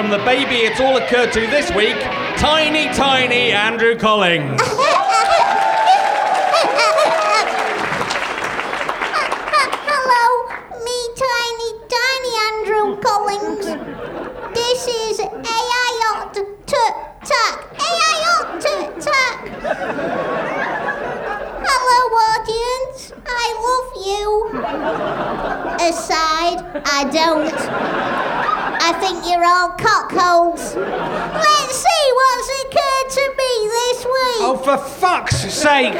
welcome the baby it's all occurred to this week, tiny, tiny Andrew Collins. Hello, me tiny, tiny Andrew Collins. This is AI Tut Tuck. AI Tut Tuck. Hello, audience. I love you. Aside, I don't. I think you're all cockholes. Let's see what's occurred to me this week. Oh, for fuck's sake!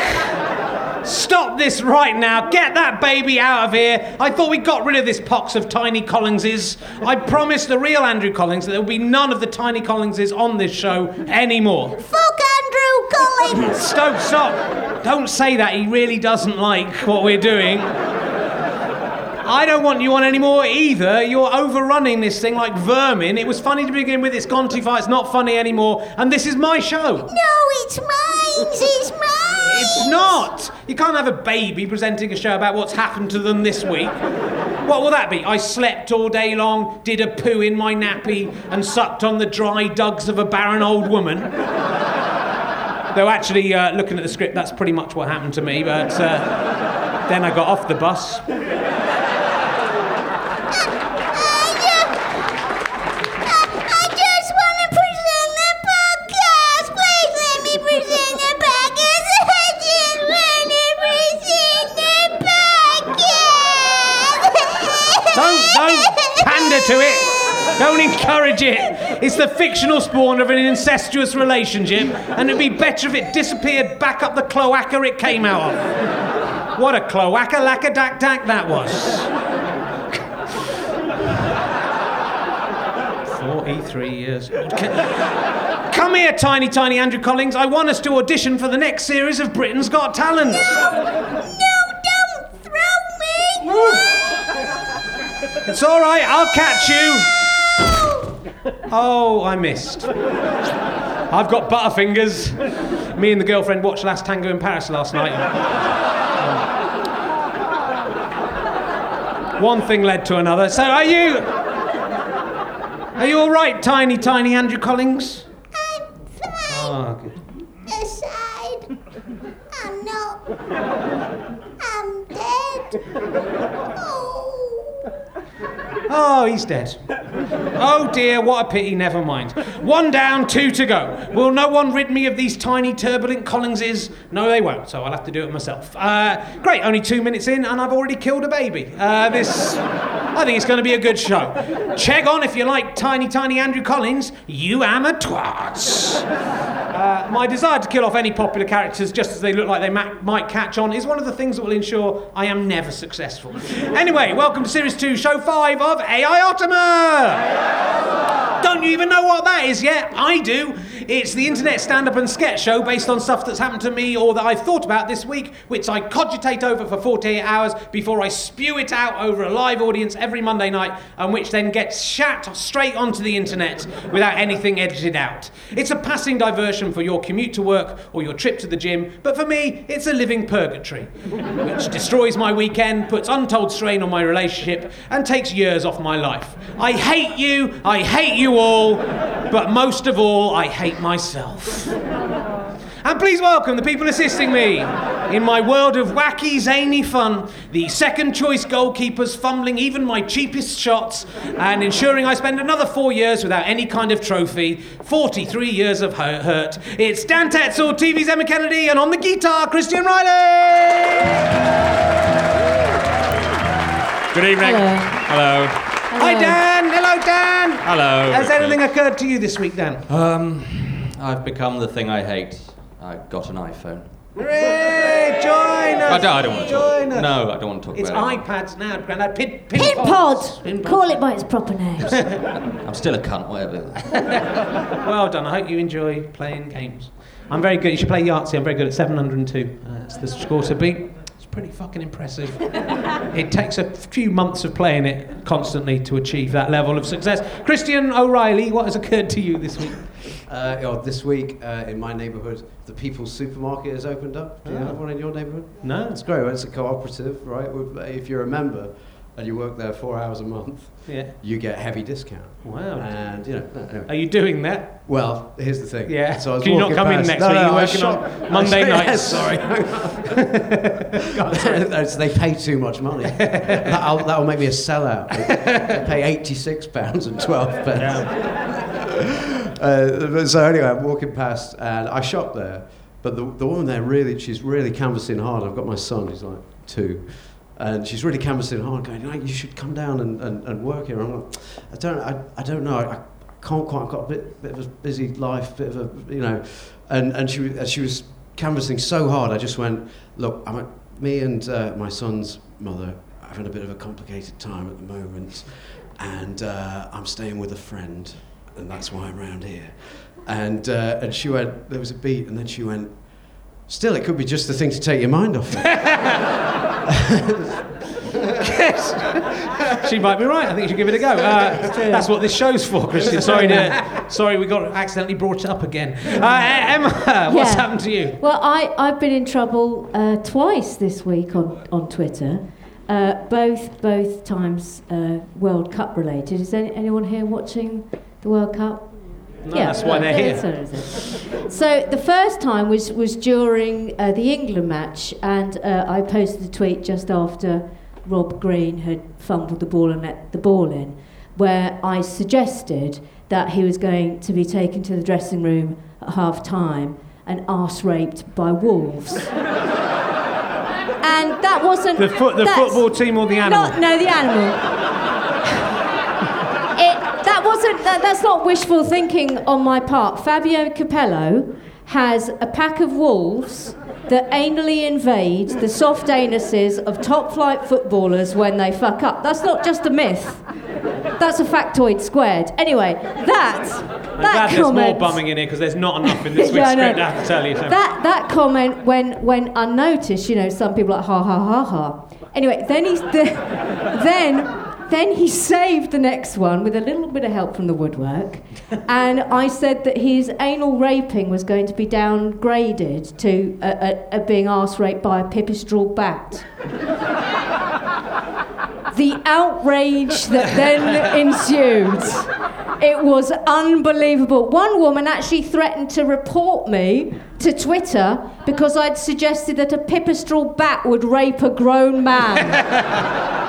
Stop this right now. Get that baby out of here. I thought we got rid of this pox of tiny Collinses. I promised the real Andrew Collins that there would be none of the tiny Collinses on this show anymore. Fuck Andrew Collins. Stop, stop. Don't say that. He really doesn't like what we're doing. I don't want you on anymore either. You're overrunning this thing like vermin. It was funny to begin with. It's gone too far. It's not funny anymore. And this is my show. No, it's mine. It's mine. It's not. You can't have a baby presenting a show about what's happened to them this week. What will that be? I slept all day long, did a poo in my nappy, and sucked on the dry dugs of a barren old woman. Though, actually, uh, looking at the script, that's pretty much what happened to me, but uh, then I got off the bus. Pander to it. Don't encourage it. It's the fictional spawn of an incestuous relationship, and it'd be better if it disappeared back up the cloaca it came out of. What a cloaca lacka dack dack that was. 43 years old. Come here, tiny, tiny Andrew Collins. I want us to audition for the next series of Britain's Got Talent. No, No, don't throw me. It's all right, I'll catch you. Oh, I missed. I've got butterfingers. Me and the girlfriend watched Last Tango in Paris last night. One thing led to another. So, are you. Are you all right, tiny, tiny Andrew Collins? I'm fine. Ah, oh, okay. Aside, I'm not. I'm dead. Oh. Oh, he's dead. Oh dear, what a pity, never mind. One down, two to go. Will no one rid me of these tiny, turbulent Collinses? No, they won't, so I'll have to do it myself. Uh, great, only two minutes in, and I've already killed a baby. Uh, this. I think it's going to be a good show. Check on if you like tiny, tiny Andrew Collins, you am a twat. Uh, my desire to kill off any popular characters just as they look like they ma- might catch on is one of the things that will ensure I am never successful. Anyway, welcome to Series 2, Show 5 of AI Ottoman! Don't you even know what that is yet? I do. It's the internet stand up and sketch show based on stuff that's happened to me or that I've thought about this week, which I cogitate over for 48 hours before I spew it out over a live audience every Monday night, and which then gets shat straight onto the internet without anything edited out. It's a passing diversion for your commute to work or your trip to the gym, but for me, it's a living purgatory, which destroys my weekend, puts untold strain on my relationship, and takes years off my life. I hate you, I hate you all, but most of all, I hate myself. And please welcome the people assisting me in my world of wacky, zany fun, the second choice goalkeepers fumbling even my cheapest shots and ensuring I spend another four years without any kind of trophy. 43 years of hurt. It's Dan Tetsell, TV's Emma Kennedy, and on the guitar, Christian Reilly! Good evening. Hello. Hello. Hi, Dan! Hello, Dan! Hello. Has Richard. anything occurred to you this week, Dan? Um, I've become the thing I hate. I got an iPhone. Hooray! Join us! I don't, I don't want to talk. Join us. No, I don't want to talk It's about it. It's iPads now, Grandad. Pin, pin, Pin pod. Pin Call it by its proper name. I'm still a cunt, whatever. Well done. I hope you enjoy playing games. I'm very good. You should play Yahtzee. I'm very good at 702. Uh, that's the score to beat. Pretty fucking impressive. it takes a few months of playing it constantly to achieve that level of success. Christian O'Reilly, what has occurred to you this week? Uh, oh, this week uh, in my neighbourhood, the People's Supermarket has opened up. Do you Ah. have one in your neighbourhood? No. It's great. It's a cooperative, right? If you're a member, and you work there four hours a month, Yeah. you get heavy discount. Wow. And you know, anyway. Are you doing that? well, here's the thing. Yeah. So I was Can you not come in next no, week? no, You're I working on shop- Monday Yeah, nights. Sorry. That's- they pay too much money. That'll, that'll make me a sellout. They pay eighty-six pounds and twelve pence. Uh, but so anyway, I'm walking past and I shop there, but the, the woman there really, she's really canvassing hard. I've got my son, he's like two, and she's really canvassing hard, going, "No, you should come down and, and, and work here. I'm like, I don't, I, I don't know, I, I can't quite, I've got a bit, bit of a busy life, bit of a, you know, and, and she, she was canvassing so hard, I just went, look, I'm at, me and uh, my son's mother are having a bit of a complicated time at the moment, and uh, I'm staying with a friend, and that's why I'm around here. And, uh, and she went, there was a beat, and then she went, still, it could be just the thing to take your mind off. She might be right. I think you should give it a go. Uh, that's what this show's for, Christian. Sorry, to, sorry, we got accidentally brought up again. Uh, Emma, what's Yeah. happened to you? Well, I, I've been in trouble uh, twice this week on, on Twitter, uh, both both times uh, World Cup related. Is any, anyone here watching the World Cup? No, that's why they're here. So, the first time was was during uh, the England match, and uh, I posted a tweet just after Rob Green had fumbled the ball and let the ball in, where I suggested that he was going to be taken to the dressing room at half time and arse raped by wolves. and that wasn't The, foot, the football team or the animal? not, no, the animal. That that's not wishful thinking on my part. Fabio Capello has a pack of wolves that anally invade the soft anuses of top-flight footballers when they fuck up. That's not just a myth. That's a factoid squared. Anyway, that I'm that glad there's more bumming in here because there's not enough in this Yeah, script, I have to tell you. So. That that comment when when unnoticed, you know, some people are like ha ha ha ha. Anyway, then he's the, then then he saved the next one with a little bit of help from the woodwork, and I said that his anal raping was going to be downgraded to a, a, a being arse raped by a pipistrelle bat. the outrage that then ensued. It was unbelievable. One woman actually threatened to report me to Twitter because I'd suggested that a pipistrelle bat would rape a grown man.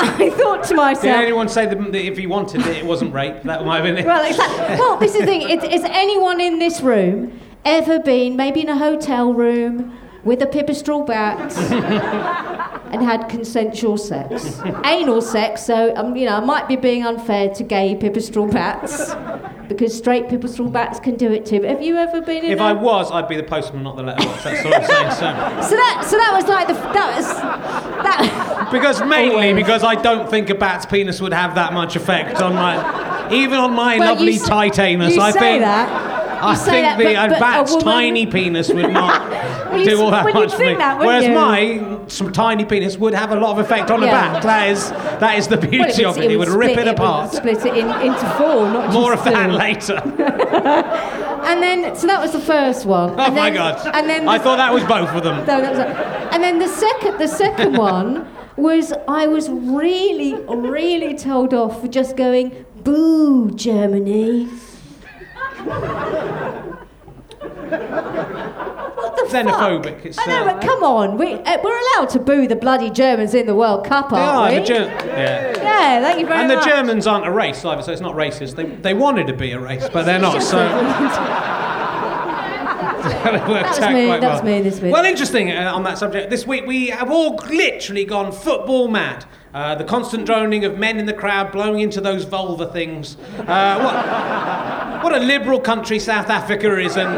I thought to myself. Did anyone say that that if he wanted it, it wasn't rape? That might have been it. well, exactly. Well, this is the thing. Is, is anyone in this room ever been maybe in a hotel room with a pipistrelle bat and had consensual sex? Anal sex. So, um, you know, I might be being unfair to gay pipistrelle bats because straight pipistrelle bats can do it too. But have you ever been in? if a- I was, I'd be the postman, not the letterbox. That's what I'm saying. So. So that, so that was like the that was that. Because mainly because I don't think a bat's penis would have that much effect on my, even on my Well, lovely you tight anus. I think that. I think that, the but- but a bat's woman- tiny penis would not Well, do all that well, much for me. that, Whereas you? my some tiny penis would have a lot of effect on a Yeah. bat. That is that is the beauty Well, of it. It would, rip split- it apart. Would split it in, into four, not More just of that later. And then, so that was the first one. Oh and my god! And then I thought that was both of them. No, that was and then the second, the second one was I was really, really told off for just going boo Germany. Xenophobic, it's, I know, uh, but come on, we, uh, we're allowed to boo the bloody Germans in the World Cup, aren't the we? Ger- yeah. yeah, thank you very much. And the. Germans aren't a race either, so it's not racist. They, they wanted to be a race, but they're not. So was me, quite that was well. me this week. Well, interesting uh, on that subject. This week we have all literally gone football mad. Uh, the constant droning of men in the crowd blowing into those vulva things. Uh, what, what a liberal country South Africa is, and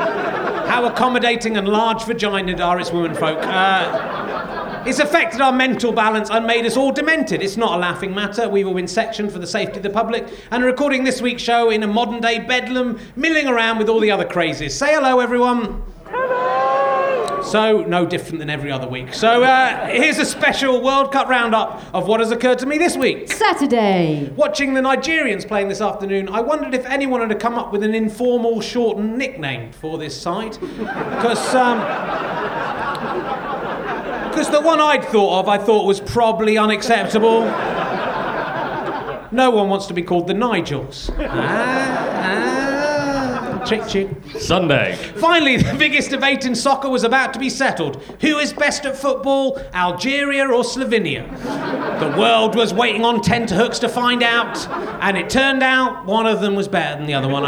how accommodating and large vaginaed are its womenfolk. Uh, it's affected our mental balance and made us all demented. It's not a laughing matter. We've all been sectioned for the safety of the public and recording this week's show in a modern day bedlam, milling around with all the other crazies. Say hello, everyone. So, no different than every other week. So, uh, here's a special World Cup roundup of what has occurred to me this week. Saturday. Watching the Nigerians playing this afternoon, I wondered if anyone had come up with an informal, shortened nickname for this side. Because, um, Because the one I'd thought of, I thought was probably unacceptable. No one wants to be called the Nigels. Ah, ah. Chick, chick. Sunday. Finally, the biggest debate in soccer was about to be settled. Who is best at football, Algeria or Slovenia? The world was waiting on tenterhooks to find out, and it turned out one of them was better than the other one.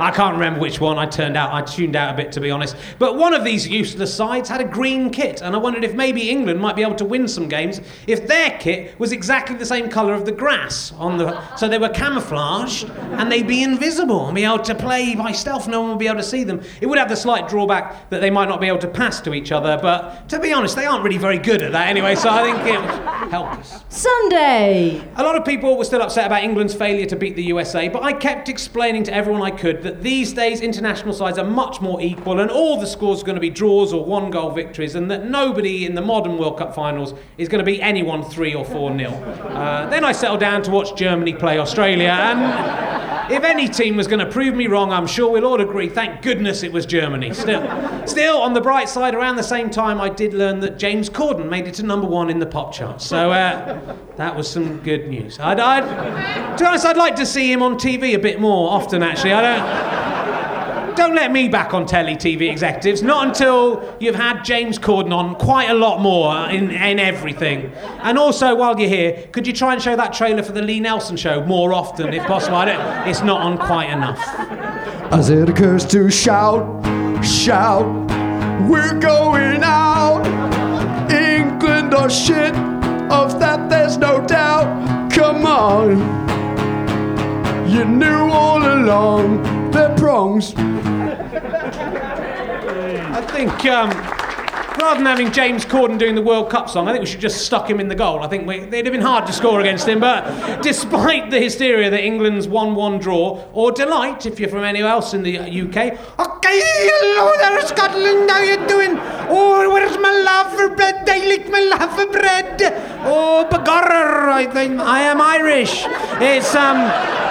I, can't remember which one I turned out. I tuned out a bit, to be honest. But one of these useless sides had a green kit, and I wondered if maybe England might be able to win some games if their kit was exactly the same colour of the grass on the. So they were camouflaged, and they'd be invisible and be able to play by stealth. No one would be able to see them. It would have the slight drawback that they might not be able to pass to each other, but to be honest, they aren't really very good at that anyway. So I think it would help us. Sunday. A lot of people were still upset about England's failure to beat the USA, but I kept explaining to everyone I could that these days international sides are much more equal and all the scores are going to be draws or one goal victories, and that nobody in the modern World Cup finals is going to beat anyone 3 or 4 nil. Uh, then I settled down to watch Germany play Australia, and if any team was going to prove me wrong, I'm sure we'll all agree, thank goodness it was Germany. Still, still on the bright side, around the same time, I did learn that James Corden made it to number one in the pop charts. So uh, that was some good news. I'd, I'd, to be honest, I'd like to see him on TV a bit more often, actually. I don't. Don't let me back on telly TV executives, not until you've had James Corden on quite a lot more in, in everything. And also, while you're here, could you try and show that trailer for the Lee Nelson show more often, if possible? I don't, it's not on quite enough. As it occurs to shout, shout, we're going out. England or shit, of that there's no doubt. Come on, you knew all along they're prongs. I think um, rather than having James Corden doing the World Cup song, I think we should just stuck him in the goal. I think we, it'd have been hard to score against him, but despite the hysteria that England's 1 1 draw, or delight if you're from anywhere else in the UK, okay, hello there, Scotland, how you doing? Oh, where's my love for bread? They lick my love for bread. Oh, begorrer, I think I am Irish. It's, um,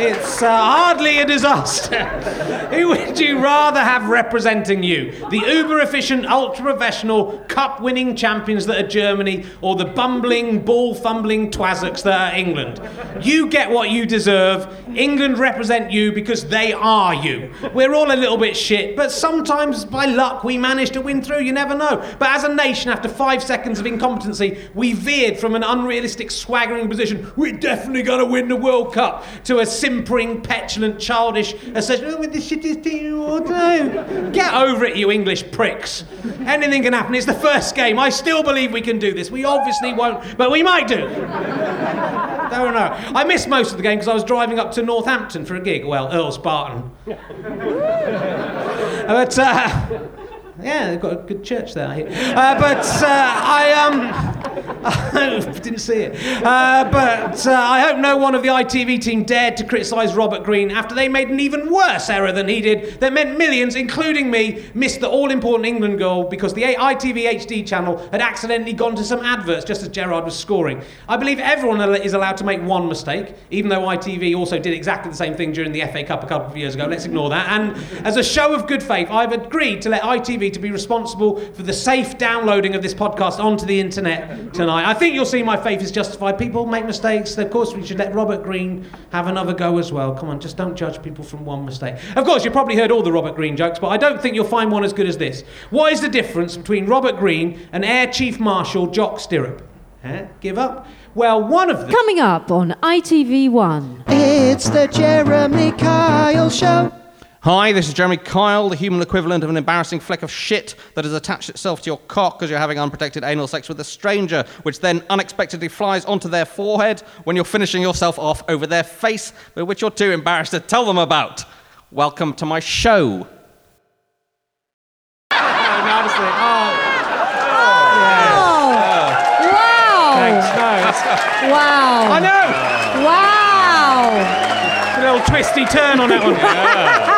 it's uh, hardly a disaster. Who would you rather have representing you? The uber efficient, ultra professional, cup winning champions that are Germany, or the bumbling, ball fumbling twazzocks that are England? You get what you deserve. England represent you because they are you. We're all a little bit shit, but sometimes by luck we manage to win through. You never know. But as a nation, after five seconds of incompetency, we veered from an unrealistic, swaggering position. We're definitely going to win the World Cup to a simpering, petulant, childish assertion. Oh, we're the shittiest team all. Get over it, you English pricks. Anything can happen. It's the first game. I still believe we can do this. We obviously won't, but we might do. Don't know. I missed most of the game because I was driving up to Northampton for a gig. Well, Earls Barton. but uh, yeah, they've got a good church there. Uh, but uh, I um, didn't see it. Uh, but uh, I hope no one of the ITV team dared to criticise Robert Green after they made an even worse error than he did. That meant millions, including me, missed the all-important England goal because the ITV HD channel had accidentally gone to some adverts just as Gerrard was scoring. I believe everyone is allowed to make one mistake, even though ITV also did exactly the same thing during the FA Cup a couple of years ago. Let's ignore that. And as a show of good faith, I've agreed to let ITV to be responsible for the safe downloading of this podcast onto the internet tonight. I think you'll see my faith is justified. People make mistakes. Of course, we should let Robert Green have another go as well. Come on, just don't judge people from one mistake. Of course, you've probably heard all the Robert Green jokes, but I don't think you'll find one as good as this. What is the difference between Robert Green and Air Chief Marshal Jock Stirrup? Huh? Give up? Well, one of them. Coming up on ITV1. It's the Jeremy Kyle Show. Hi, this is Jeremy Kyle, the human equivalent of an embarrassing fleck of shit that has attached itself to your cock because you're having unprotected anal sex with a stranger, which then unexpectedly flies onto their forehead when you're finishing yourself off over their face, but which you're too embarrassed to tell them about. Welcome to my show. Oh. oh! Wow! Wow! I know! Wow! A little twisty turn on that one. Wow!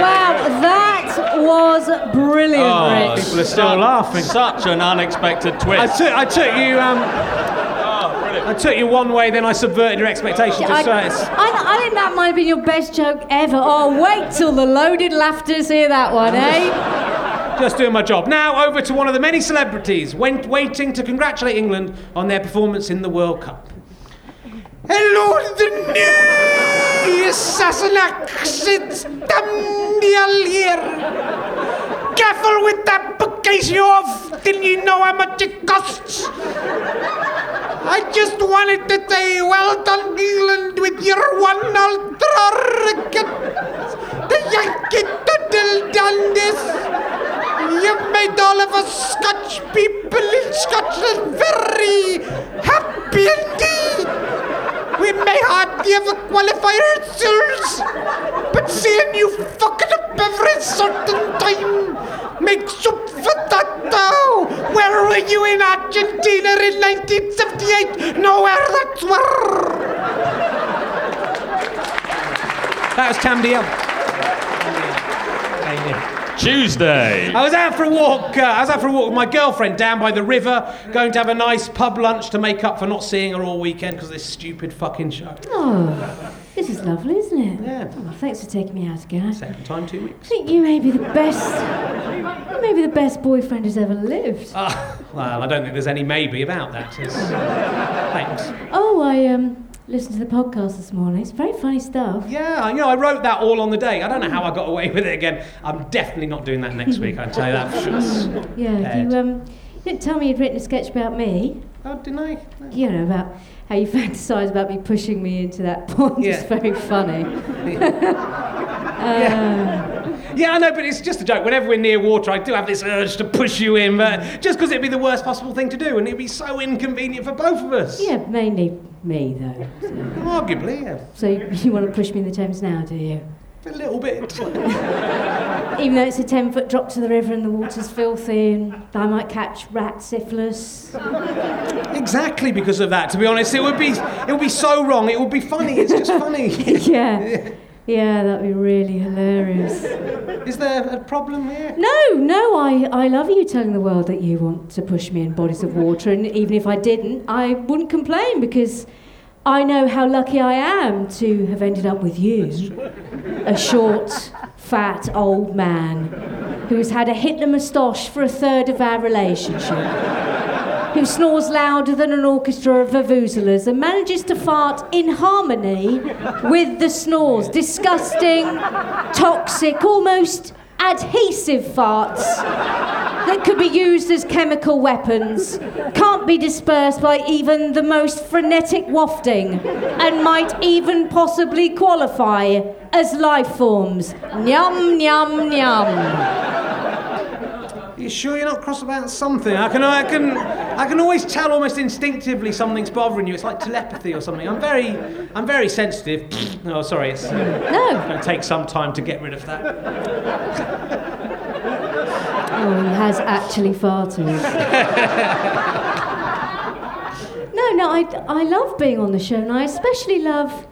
Wow, that was brilliant, Oh, Rich. People are still laughing. Such an unexpected I twist. took, I took you. Um, I took you one way, then I subverted your expectations. I, Just so I, I think that might have been your best joke ever. Oh, wait till the loaded laughters hear that one, eh? Just doing my job. Now over to one of the many celebrities went, waiting to congratulate England on their performance in the World Cup. Hello, the new Sassenachs. Daniel here. Careful with that bookcase you have. Didn't you know how much it costs? I just wanted to say well done, England, with your one ultra record. The Yankee Doodle this. You've made all of us Scotch people in Scotland very happy indeed. We may hardly ever qualify ourselves, but seeing you fucking up every certain time makes up for that now. Where were you in Argentina in 1978? Nowhere, that's where. That was Tam Dalyell. Tuesday. I was out for a walk. Uh, I was out for a walk with my girlfriend down by the river, going to have a nice pub lunch to make up for not seeing her all weekend because of this stupid fucking show. Oh, this is lovely, isn't it? Yeah. Oh, thanks for taking me out again. I Second time, two weeks. I think you may be the best. You may be the best boyfriend who's ever lived. Ah, well, I don't think there's any maybe about that. Thanks. Oh, I um listened to the podcast this morning. It's very funny stuff. Yeah, you know, I wrote that all on the day. I don't know how I got away with it again. I'm definitely not doing that next week. I can tell you that for sure. Yeah, you um you didn't tell me you'd written a sketch about me. Oh, didn't I? You know about how you fantasise about me pushing me into that pond. It's very funny. Yeah. Yeah, I know, but it's just a joke. Whenever we're near water, I do have this urge to push you in, but just because it'd be the worst possible thing to do, and it'd be so inconvenient for both of us. Yeah, mainly me though. So, Arguably, yeah. so you, you want to push me in the Thames now, do you? A little bit. Even though it's a 10 foot drop to the river and the water's filthy and I might catch rat syphilis. exactly because of that, to be honest. It would be it would be so wrong. It would be funny. It's just funny. yeah. Yeah, that'd be really hilarious. Is there a problem here? No, no, I, I love you telling the world that you want to push me in bodies of water, and even if I didn't, I wouldn't complain because I know how lucky I am to have ended up with you. A short, fat old man who has had a Hitler moustache for a third of our relationship. Who snores louder than an orchestra of vuvuzelas and manages to fart in harmony with the snores. Disgusting, toxic, almost adhesive farts that could be used as chemical weapons, can't be dispersed by even the most frenetic wafting, and might even possibly qualify as life forms. Nyum, nyum, nyum. You sure you're not cross about something? I can, I can, I can always tell almost instinctively something's bothering you. It's like telepathy or something. I'm very, I'm very sensitive. oh, sorry, it's uh, No. It's going to take some time to get rid of that. Oh, he has actually farted. no, no, I, I love being on the show, and I especially love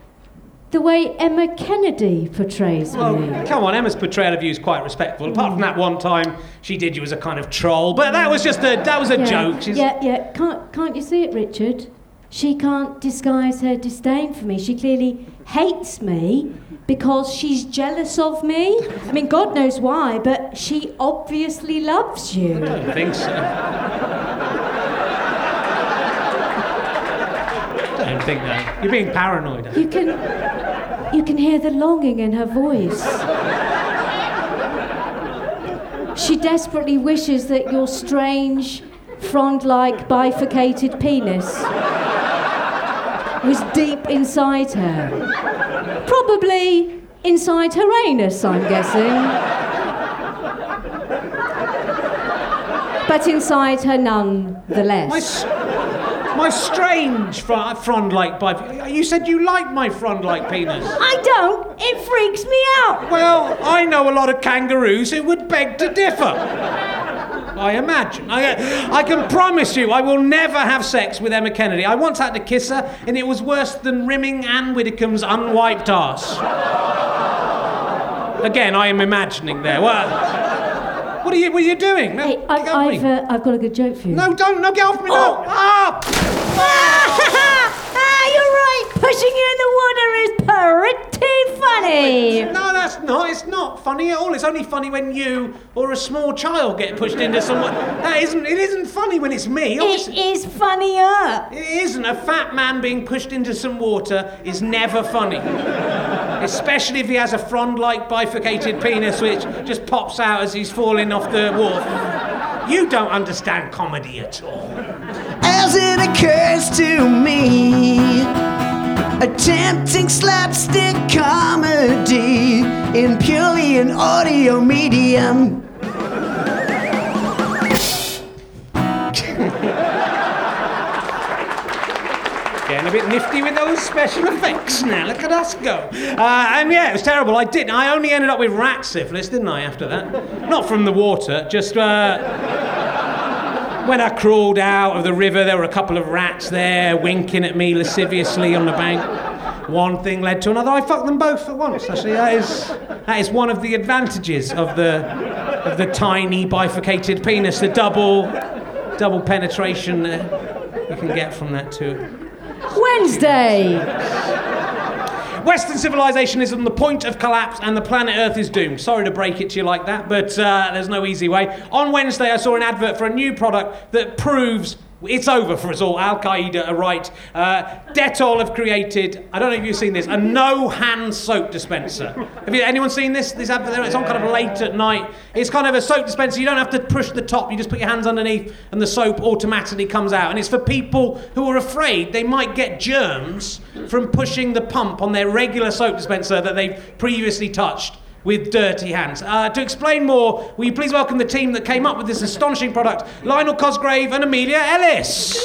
the way Emma Kennedy portrays Well, me. come on, Emma's portrayal of you is quite respectful. Apart from that one time she did you as a kind of troll, but that was just a, that was a yeah, joke. She's, yeah, yeah. Can't, can't you see it, Richard? She can't disguise her disdain for me. She clearly hates me because she's jealous of me. I mean, God knows why, but she obviously loves you. I don't think so. I don't think that. You're being paranoid. You can, you can hear the longing in her voice. She desperately wishes that your strange, frond-like bifurcated penis was deep inside her. Probably inside her anus, I'm guessing. But inside her nonetheless. My, s- my strange fr- frond-like biped. You said you like my frond-like penis. I don't. It freaks me out. Well, I know a lot of kangaroos who would beg to differ. I imagine. I, I can promise you, I will never have sex with Emma Kennedy. I once had to kiss her, and it was worse than rimming Anne Widdecombe's unwiped ass. Again, I am imagining there. What, what are you? What are you doing? No, Hey, get I, off I've, me. uh, I've got a good joke for you. No, don't. No, get off me. No. Ah! ah, you're right. Pushing you in the water is pretty funny. No, that's not. It's not funny at all. It's only funny when you or a small child get pushed into someone. That isn't. It isn't funny when it's me. It Obviously- is funnier. It isn't. A fat man being pushed into some water is never funny. Especially if he has a frond like bifurcated penis which just pops out as he's falling off the wharf. You don't understand comedy at all. As it occurs to me, attempting slapstick comedy in purely an audio medium. Getting a bit nifty with those special effects now. Look at us go. Uh, and yeah, it was terrible. I did. I only ended up with rat syphilis, didn't I? After that, not from the water, just. Uh, when I crawled out of the river, there were a couple of rats there winking at me lasciviously on the bank. One thing led to another. I fucked them both at once. Actually, that is that is one of the advantages of the of the tiny bifurcated penis, the double double penetration uh, you can get from that too. Wednesday. Western civilization is on the point of collapse and the planet Earth is doomed. Sorry to break it to you like that, but uh, there's no easy way. On Wednesday, I saw an advert for a new product that proves it's over for us all. Al Qaeda are right. Uh, Dettol have created, I don't know if you've seen this, a no hand soap dispenser. Have you, anyone seen this? This advert, it's on kind of late at night. It's kind of a soap dispenser. You don't have to push the top, you just put your hands underneath and the soap automatically comes out. And it's for people who are afraid they might get germs from pushing the pump on their regular soap dispenser that they've previously touched with dirty hands. Uh, to explain more, will you please welcome the team that came up with this astonishing product Lionel Cosgrave and Amelia Ellis.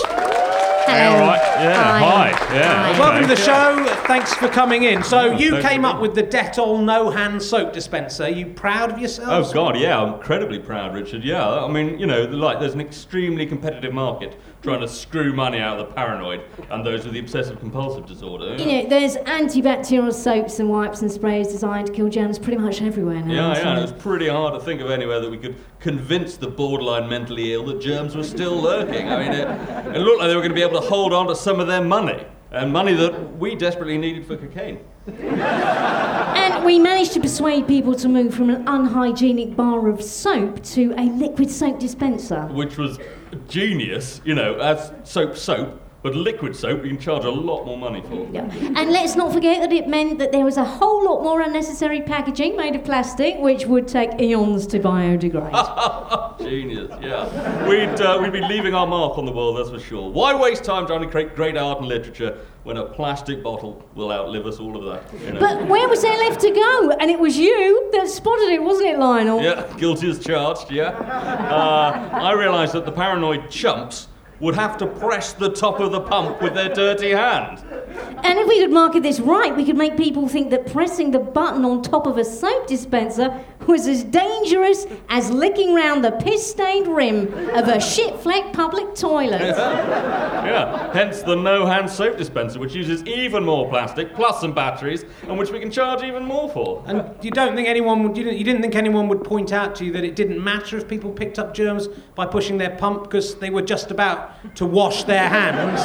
Hello. all right. Yeah, hi. Yeah, okay. Welcome to the show. Thanks for coming in. So, you thanks came for up with the Dettol no hand soap dispenser. Are you proud of yourselves? Oh God, yeah, I'm incredibly proud, Richard. Yeah, I mean, you know, like there's an extremely competitive market trying to screw money out of the paranoid and those with the obsessive compulsive disorder. You know, there's antibacterial soaps and wipes and sprays designed to kill germs pretty much everywhere now. Yeah, yeah, and it was pretty hard to think of anywhere that we could convince the borderline mentally ill that germs were still lurking. I mean, it, it looked like they were going to be able to hold on to some of their money, and money that we desperately needed for cocaine. And we managed to persuade people to move from an unhygienic bar of soap to a liquid soap dispenser. Which was genius, you know, as soap soap, but liquid soap you can charge a lot more money for. Yeah. And let's not forget that it meant that there was a whole lot more unnecessary packaging made of plastic, which would take eons to biodegrade. Genius, yeah. We'd, uh, we'd be leaving our mark on the world, that's for sure. Why waste time trying to create great art and literature when a plastic bottle will outlive us all of that? You know? but where was there left to go? And it was you that spotted it, wasn't it, Lionel? Yeah, guilty as charged, yeah. Uh, I realised that the paranoid chumps would have to press the top of the pump with their dirty hand. And if we could market this right, we could make people think that pressing the button on top of a soap dispenser was as dangerous as licking round the piss stained rim of a shit flecked public toilet. Yeah, hence the no hand soap dispenser, which uses even more plastic plus some batteries, and which we can charge even more for. And you don't think anyone would, you didn't, you didn't think anyone would point out to you that it didn't matter if people picked up germs by pushing their pump because they were just about to wash their hands.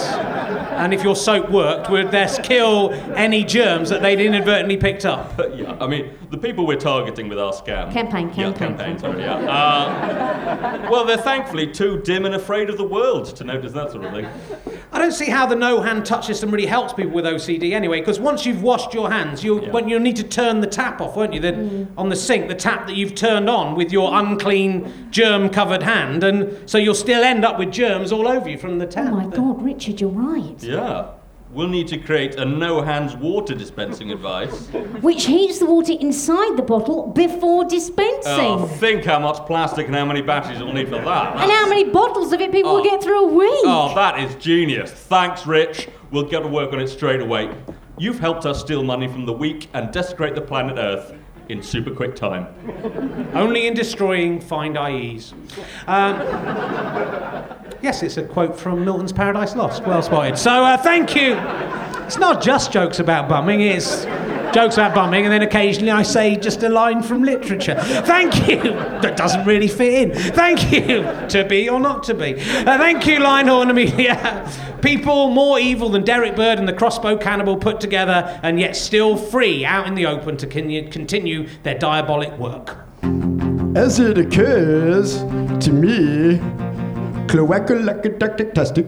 And if your soap worked, would this kill any germs that they'd inadvertently picked up? Yeah, I mean, the people we're targeting with our scam. Campaign, Yeah, campaign, campaign, sorry, yeah. Uh, well, they're thankfully too dim and afraid of the world to notice that sort of thing. I don't see how the no-hand touch system really helps people with OCD anyway, because once you've washed your hands, you'll, Yeah. when you'll need to turn the tap off, won't you? The, On the sink, the tap that you've turned on with your unclean, germ-covered hand, and so you'll still end up with germs all over you from the tap. Oh tap. my god, Richard, you're right. Yeah. We'll need to create a no hands water dispensing device. Which heats the water inside the bottle before dispensing. Oh, think how much plastic and how many batteries we'll need for that. and how many bottles of it people will Oh. get through a week? Oh, that is genius. Thanks, Rich. We'll get to work on it straight away. You've helped us steal money from the weak and desecrate the planet Earth in super quick time. Only in destroying find IEs. Um, yes, it's a quote from Milton's Paradise Lost. Well spotted. So uh, thank you. It's not just jokes about bumming, it's jokes about bumming, and then occasionally I say just a line from literature. Thank you. That doesn't really fit in. Thank you. To be or not to be. Uh, thank you, Linehorn Amelia. People more evil than Derek Bird and the crossbow cannibal put together, and yet still free out in the open to con- continue their diabolic work. As it occurs to me, cloacal-tastic.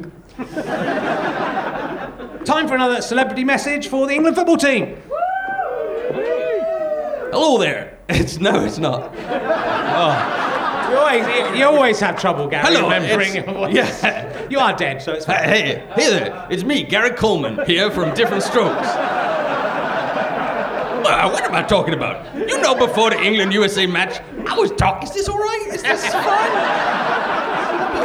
Time for another celebrity message for the England football team. Hello there. It's no, it's not. You always, you, you always have trouble, Gary, Hello, remembering it's- yeah. You are dead, so it's fine. Hey, hey there. It's me, Gary Coleman, here from Diff'rent Strokes. Uh, what am I talking about? You know, before the England USA match, I was talking. Is this all right? Is this fine?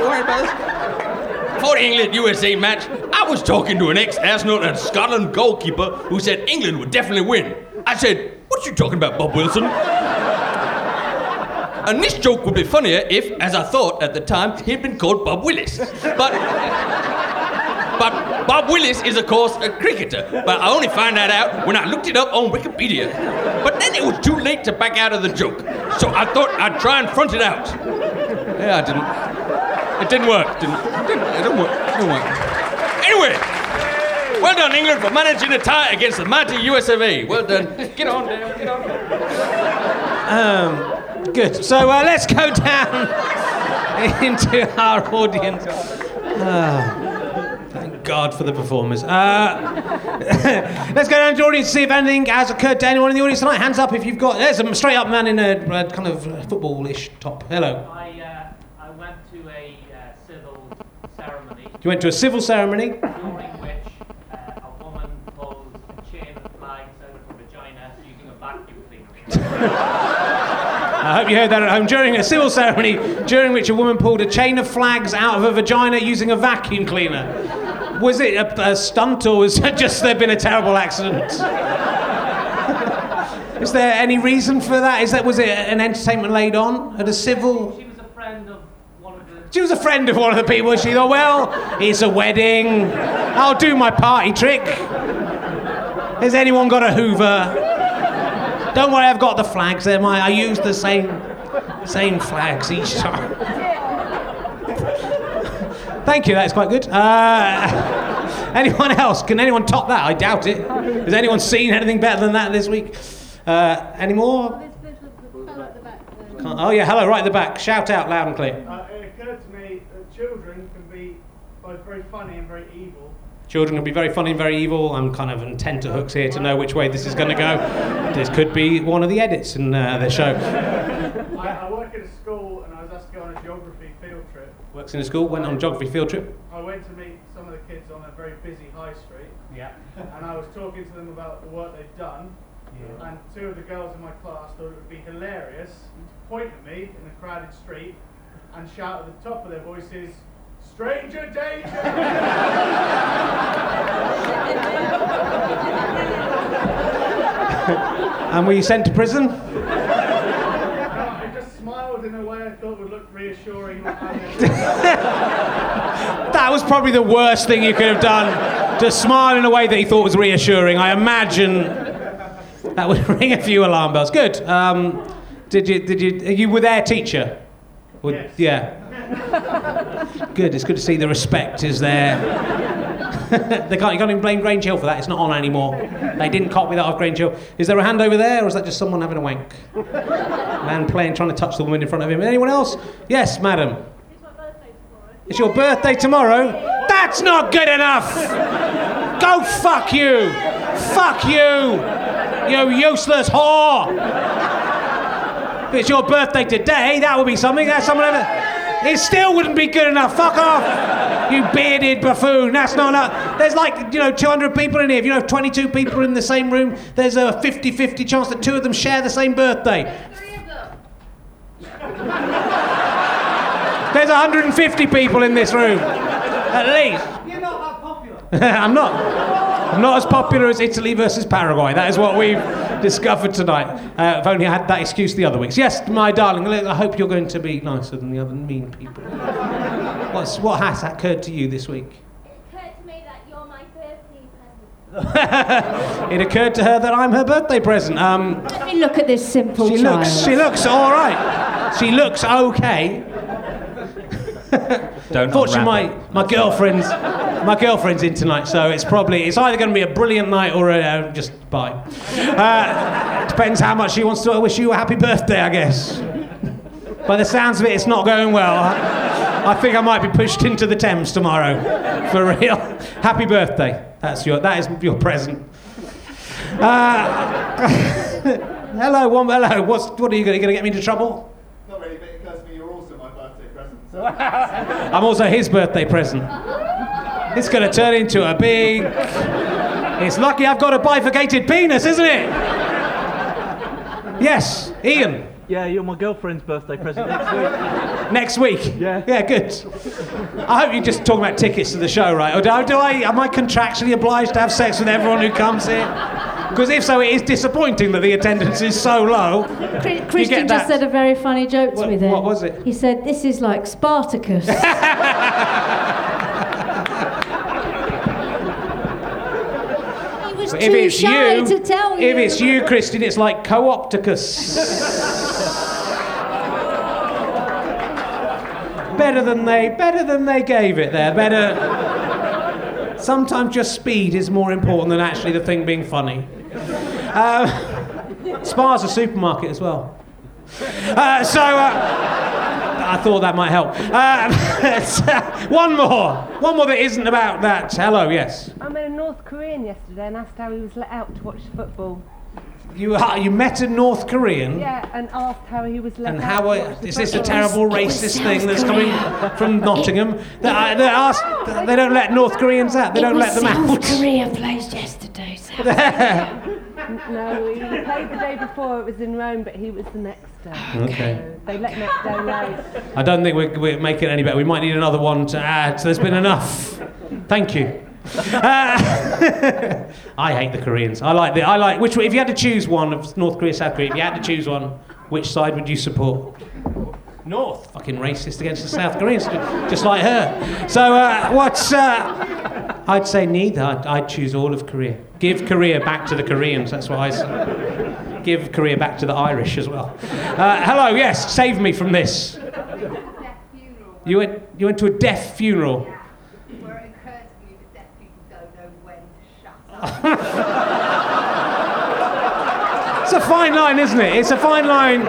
About this. Before the England USA match, I was talking to an ex Arsenal and Scotland goalkeeper who said England would definitely win. I said, What are you talking about, Bob Wilson? And this joke would be funnier if, as I thought at the time, he'd been called Bob Willis. But but Bob Willis is, of course, a cricketer. But I only found that out when I looked it up on Wikipedia. But then it was too late to back out of the joke. So I thought I'd try and front it out. Yeah, I didn't. It didn't work. Didn't. Didn't. It didn't work. It didn't work. Anyway, well done, England, for managing a tie against the mighty US of A. Well done. Get on down. Get on down. Good. So uh, let's go down into our audience. Ah, thank God for the performers. Uh, let's go down to the audience to see if anything has occurred to anyone in the audience tonight. Hands up if you've got. There's a straight up man in a, uh kind of football-ish top. Hello. I, uh, I went to a uh, civil ceremony You went to a civil ceremony. during which uh, a woman pulled a chain of flags out of her vagina using a vacuum cleaner. I hope you heard that at home. During a civil ceremony, during which a woman pulled a chain of flags out of her vagina using a vacuum cleaner. Was it a, a stunt or was it just there been a terrible accident? Is there any reason for that? Is that was it an entertainment laid on at a civil? She was a friend of one of the. She was a friend of one of the people. She thought, well, it's a wedding. I'll do my party trick. Has anyone got a Hoover? Don't worry, I've got the flags there. My, I use the same, same flags each time. Thank you. That's quite good. Uh, anyone else? Can anyone top that? I doubt it. Has anyone seen anything better than that this week? Uh, any more? Can't- Oh yeah, hello, right at the back. Shout out loud and clear. Uh, it occurred to me that children can be both very funny and very evil. Children can be very funny and very evil. I'm kind of on tenterhooks here to know which way this is going to go. This could be one of the edits in uh, the show. I, I work at a school and I was asked to go on a geography field trip. Works in a school, went on a geography field trip. I went to meet some of the kids on a very busy high street. Yeah. And I was talking to them about the work they've done. Yeah. And two of the girls in my class thought it would be hilarious to point at me in a crowded street and shout at the top of their voices, Stranger danger! And were you sent to prison? I just smiled in a way I thought would look reassuring. That was probably the worst thing you could have done. To smile in a way that he thought was reassuring. I imagine that would ring a few alarm bells. Good. Um, did you? Did you? You were their teacher. Would- Yeah. Good. It's good to see the respect is there. they can't. You can't even blame Grange Hill for that. It's not on anymore. They didn't copy that off Grange Hill. Is there a hand over there, or is that just someone having a wank? Man playing, trying to touch the woman in front of him. Anyone else? Yes, madam. It's your birthday tomorrow. That's not good enough. Go fuck you. Fuck you. You useless whore. If it's your birthday today, that would be something. That's someone. It still wouldn't be good enough. Fuck off. You bearded buffoon. That's not enough. There's like, you know, 200 people in here. If you know 22 people in the same room, there's a 50 50 chance that two of them share the same birthday. There's 150 people in this room. At least. You're not that popular. I'm not. I'm not as popular as Italy versus Paraguay. That is what we've discovered tonight. Uh, I've only had that excuse the other weeks. Yes, my darling, I hope you're going to be nicer than the other mean people. What's, what has occurred to you this week? It occurred to me that you're my birthday present. it occurred to her that I'm her birthday present. Um, Let me look at this simple she child. looks, she looks all right. She looks okay. Don't Fortunately, my, my girlfriend's my girlfriend's in tonight, so it's probably it's either going to be a brilliant night or a, uh, just bye. Uh, depends how much she wants to wish you a happy birthday, I guess. By the sounds of it, it's not going well. I, I think I might be pushed into the Thames tomorrow, for real. Happy birthday. That's your that is your present. Uh, hello, one, hello. What's what are you going to get me into trouble? Not really, but it occurs to me you're also my birthday present. So. I'm also his birthday present. It's going to turn into a big. It's lucky I've got a bifurcated penis, isn't it? Yes, Ian. Yeah, you're my girlfriend's birthday present next week. Next week. Yeah. Yeah, good. I hope you're just talking about tickets to the show, right? Or do I, do I am I contractually obliged to have sex with everyone who comes here? Because if so, it is disappointing that the attendance is so low. Chri- You Christian just said a very funny joke to What- me there. what was it? He said, "This is like Spartacus." he was But too if it's shy you, to tell you. if it's you, Christian, it's like co-opticus. better than they, better than they gave it there. Better. Sometimes just speed is more important than actually the thing being funny. Uh, Spa's a supermarket as well. Uh, so. Uh, I thought that might help. Uh, one more. One more that isn't about that. Hello, yes. I met a North Korean yesterday and asked how he was let out to watch football. You, uh, you met a North Korean. Yeah, and asked how he was let And out. how to are, watch the is this a football. terrible racist thing that's coming from Nottingham? That, I, that ask, they don't let North Koreans out. They don't let them South out. Korea plays yesterday. South No, he played the day before. It was in Rome, but he was the next day. Okay. So they let next day late. I don't think we're, we're making it any better. We might need another one to add. So there's been enough. Thank you. Uh, I hate the Koreans. I like the. I like which. If you had to choose one of North Korea, South Korea, if you had to choose one, which side would you support? North. Fucking racist against the South Koreans, just like her. So uh, what's? Uh, I'd say neither. I'd, I'd choose all of Korea. Give Korea back to the Koreans. That's what I say. Give Korea back to the Irish as well. Uh, hello. Yes. Save me from this. You went. You went to a deaf funeral. Where it occurs to me that deaf people don't know when to shut up. It's a fine line, isn't it? It's a fine line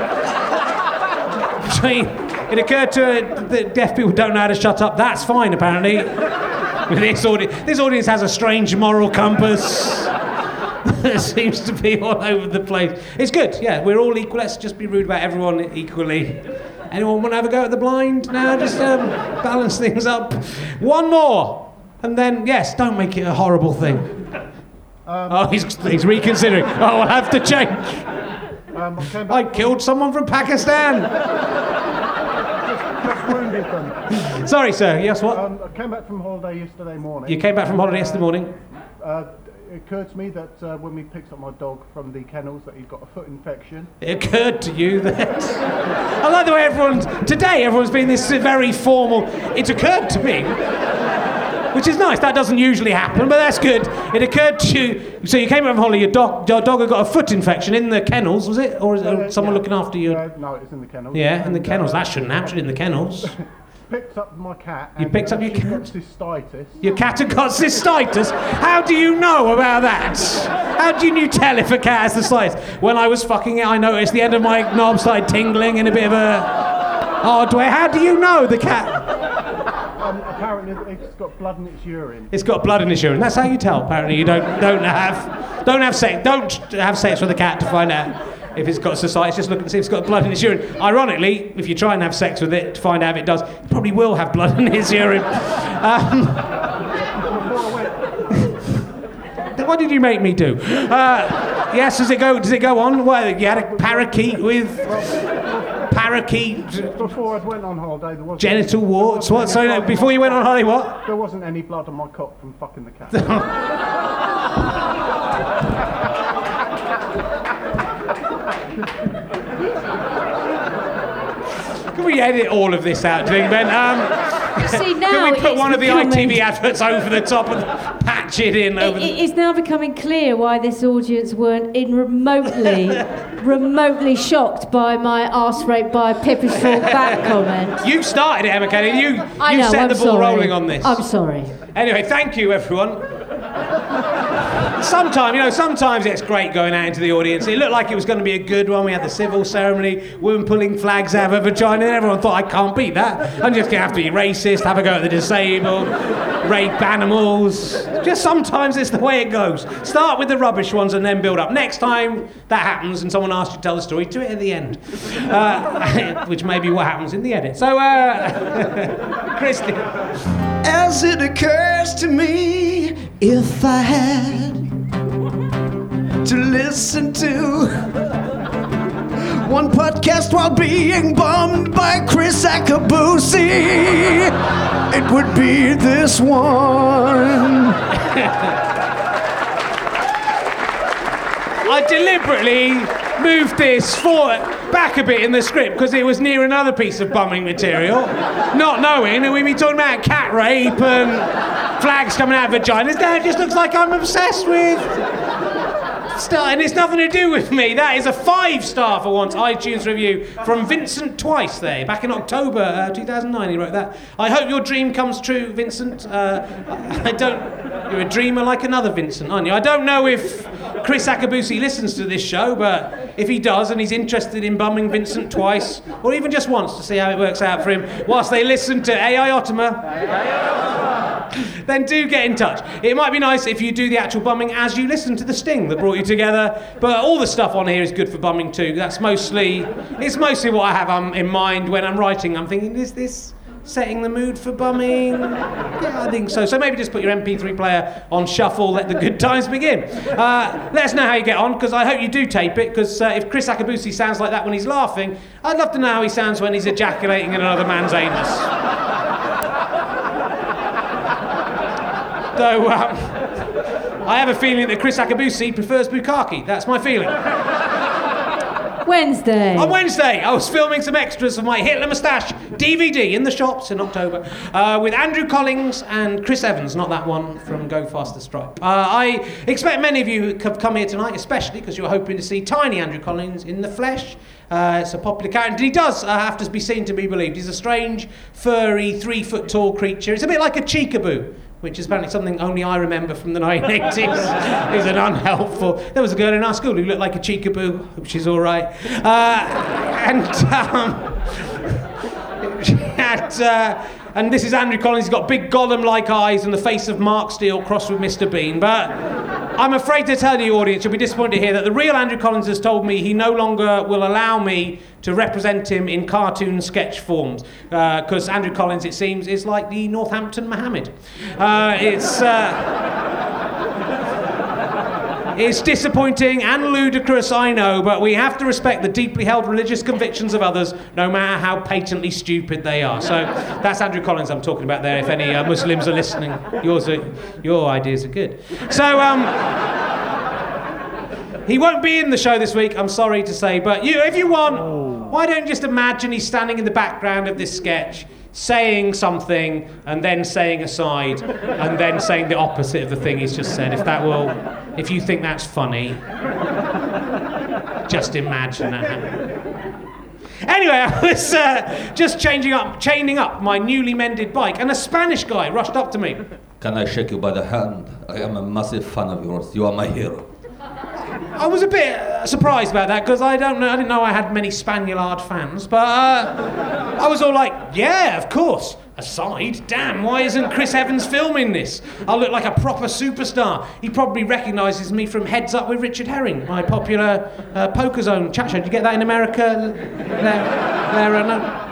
between. It occurred to her that deaf people don't know how to shut up. That's fine, apparently. This audience, this audience has a strange moral compass. that seems to be all over the place. It's good, yeah. We're all equal. Let's just be rude about everyone equally. Anyone want to have a go at the blind? No, just um, balance things up. One more, and then yes, don't make it a horrible thing. Oh, he's, he's reconsidering. Oh, I'll have to change. Um, I came I killed someone from Pakistan. just wounded them. Sorry, sir. Yes, what? Um, I came back from holiday yesterday morning. You came back from holiday yesterday morning. Uh, it occurred to me that uh, when we picked up my dog from the kennels, that he'd got a foot infection. It occurred to you that. I like the way everyone's. Today, everyone's been this very formal. It occurred to me. Which is nice. That doesn't usually happen, but that's good. It occurred to you. So you came back from holiday. Your dog, your dog had got a foot infection in the kennels, was it, or is Uh, someone yeah. looking after you? Uh, no, it was in the kennels. Yeah, in the kennels. uh, That shouldn't happen in the kennels. Picked up my cat. You picked uh, up your cat? got cystitis. Your cat had got cystitis. How do you know about that? How do you tell if a cat has the slightest? When I was fucking it, I noticed the end of my knob started tingling in a bit of a odd way. How do you know the cat? Um, apparently, it's got blood in its urine. It's got blood in its urine. That's how you tell. Apparently, you don't don't have don't have sex don't have sex with a cat to find out if it's got cystitis. Just look and see if it's got blood in its urine. Ironically, if you try and have sex with it to find out if it does, it probably will have blood in its urine. Um, what did you make me do? Uh, yes, does it go? Does it go on? Well, you had a parakeet with parakeet Before I went on holiday, there wasn't genital warts. What? So on before you went on holiday, what? There wasn't any blood on my cock from fucking the cat. we edit all of this out, do you think, Ben? Um, See, Can we put it's one of the becoming- ITV adverts over the top and patch it in over It, the. it is now becoming clear why this audience weren't in remotely, remotely shocked by my arse raped by a pipistrelle bat comment. You started it, Emma Kennedy. You, you know, set I'm the ball sorry. rolling on this. I'm sorry. Anyway, thank you, everyone. Sometimes, you know, sometimes it's great going out into the audience. It looked like it was going to be a good one. We had the civil ceremony, women pulling flags out of her vagina, and everyone thought, I can't beat that. I'm just going to have to be racist, have a go at the disabled, rape animals. Just sometimes it's the way it goes. Start with the rubbish ones and then build up. Next time that happens and someone asks you to tell the story, do it at the end, uh, which may be what happens in the edit. So, uh, Christy. As it occurs to me, if I had to listen to one podcast while being bummed by Chris Akabusi, it would be this one. I deliberately moved this forward, back a bit in the script because it was near another piece of bumming material, not knowing that we'd be talking about cat rape and flags coming out of vaginas. Now it just looks like I'm obsessed with. Still, and it's nothing to do with me. That is a five star for once iTunes review from Vincent Twice there, back in October uh, 2009. He wrote that. I hope your dream comes true, Vincent. Uh, I don't. You're a dreamer like another Vincent, aren't you? I don't know if Chris Akabusi listens to this show, but if he does and he's interested in bumming Vincent twice, or even just once to see how it works out for him, whilst they listen to AI Ottoman, then do get in touch. It might be nice if you do the actual bumming as you listen to the sting that brought you together, but all the stuff on here is good for bumming too. That's mostly, it's mostly what I have um, in mind when I'm writing. I'm thinking, is this setting the mood for bumming? Yeah, I think so. So maybe just put your MP3 player on shuffle, let the good times begin. Uh, let us know how you get on, because I hope you do tape it, because uh, if Chris Akabusi sounds like that when he's laughing, I'd love to know how he sounds when he's ejaculating in another man's anus. Though um, I have a feeling that Chris Akabusi prefers bukkake. That's my feeling. Wednesday. On Wednesday, I was filming some extras of my Hitler Moustache DVD in the shops in October uh, with Andrew Collins and Chris Evans, not that one from Go Faster Stripe. Uh, I expect many of you have come here tonight, especially because you're hoping to see tiny Andrew Collins in the flesh. Uh, it's a popular character. He does uh, have to be seen to be believed. He's a strange, furry, three foot tall creature. It's a bit like a cheekaboo which is apparently something only I remember from the 1980s. is an unhelpful. There was a girl in our school who looked like a cheekaboo. Hope she's all right. Uh, and um, she had, uh, and this is Andrew Collins. He's got big golem like eyes and the face of Mark Steel crossed with Mr. Bean. But I'm afraid to tell you, audience, you'll be disappointed to hear that the real Andrew Collins has told me he no longer will allow me to represent him in cartoon sketch forms. Because Andrew Collins, it seems, is like the Northampton Mohammed. Uh, it's. Uh, it's disappointing and ludicrous, I know, but we have to respect the deeply held religious convictions of others, no matter how patently stupid they are. So that's Andrew Collins I'm talking about there. If any uh, Muslims are listening, yours are, your ideas are good. So um, he won't be in the show this week. I'm sorry to say, but you, if you want, why don't you just imagine he's standing in the background of this sketch? Saying something and then saying aside and then saying the opposite of the thing he's just said. If that will, if you think that's funny, just imagine that. Anyway, I was uh, just changing up, chaining up my newly mended bike, and a Spanish guy rushed up to me. Can I shake you by the hand? I am a massive fan of yours. You are my hero. I was a bit uh, surprised about that because I don't know, I didn't know I had many Spaniard fans, but uh, I was all like, yeah, of course. Aside, damn, why isn't Chris Evans filming this? I look like a proper superstar. He probably recognises me from Heads Up with Richard Herring, my popular uh, Poker Zone chat show. Did you get that in America? There, there, uh, no.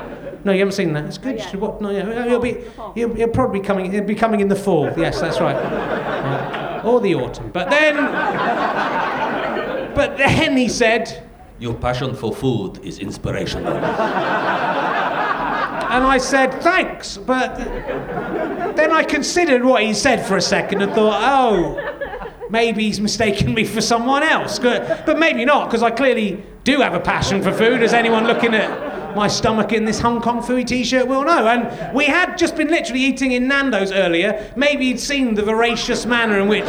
No, you haven't seen that. It's good. Watch- no, yeah, he'll be, he'll, he'll probably be coming. He'll be coming in the fall. Yes, that's right. Uh, or the autumn. But then, but then he said, Your passion for food is inspirational. and I said thanks. But then I considered what he said for a second and thought, oh, maybe he's mistaken me for someone else. But maybe not, because I clearly do have a passion for food, as anyone looking at my stomach in this Hong Kong foodie t-shirt will know. And we had just been literally eating in Nando's earlier. Maybe he'd seen the voracious manner in which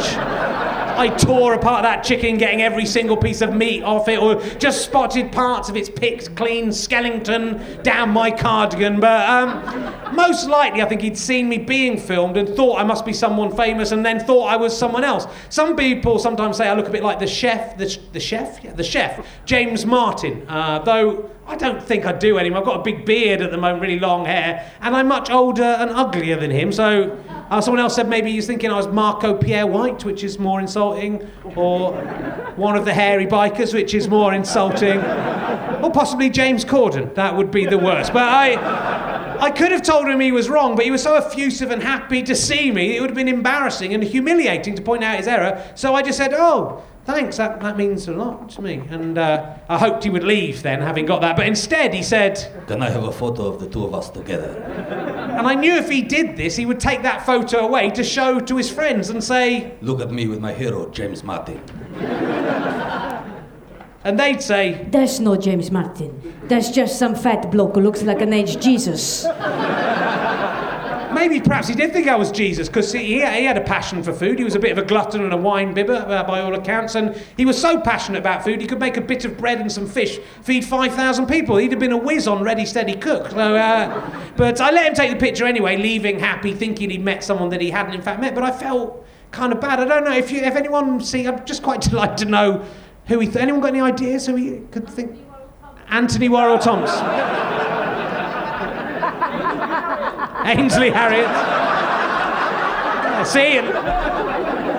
I tore apart that chicken, getting every single piece of meat off it, or just spotted parts of its picked clean skeleton down my cardigan. But um, most likely, I think he'd seen me being filmed and thought I must be someone famous, and then thought I was someone else. Some people sometimes say I look a bit like the chef, the, the chef, yeah, the chef, James Martin. Uh, though I don't think I do anymore. I've got a big beard at the moment, really long hair, and I'm much older and uglier than him. So uh, someone else said maybe he's thinking I was Marco Pierre White, which is more insulting, or one of the hairy bikers, which is more insulting, or possibly James Corden. That would be the worst. But I, I could have told him he was wrong, but he was so effusive and happy to see me, it would have been embarrassing and humiliating to point out his error. So I just said, oh. Thanks, that, that means a lot to me. And uh, I hoped he would leave then, having got that. But instead, he said, Can I have a photo of the two of us together? and I knew if he did this, he would take that photo away to show to his friends and say, Look at me with my hero, James Martin. and they'd say, That's not James Martin. That's just some fat bloke who looks like an aged Jesus. Maybe perhaps he did think I was Jesus because he, he had a passion for food. He was a bit of a glutton and a wine bibber uh, by all accounts, and he was so passionate about food he could make a bit of bread and some fish feed 5,000 people. He'd have been a whiz on Ready Steady Cook. So, uh, but I let him take the picture anyway, leaving happy, thinking he'd met someone that he hadn't in fact met. But I felt kind of bad. I don't know if you, if anyone see. I'm just quite delighted to know who he. Th- anyone got any ideas who he could think? Antony Worrall Thompson. Ainsley Harriott. Yeah, see,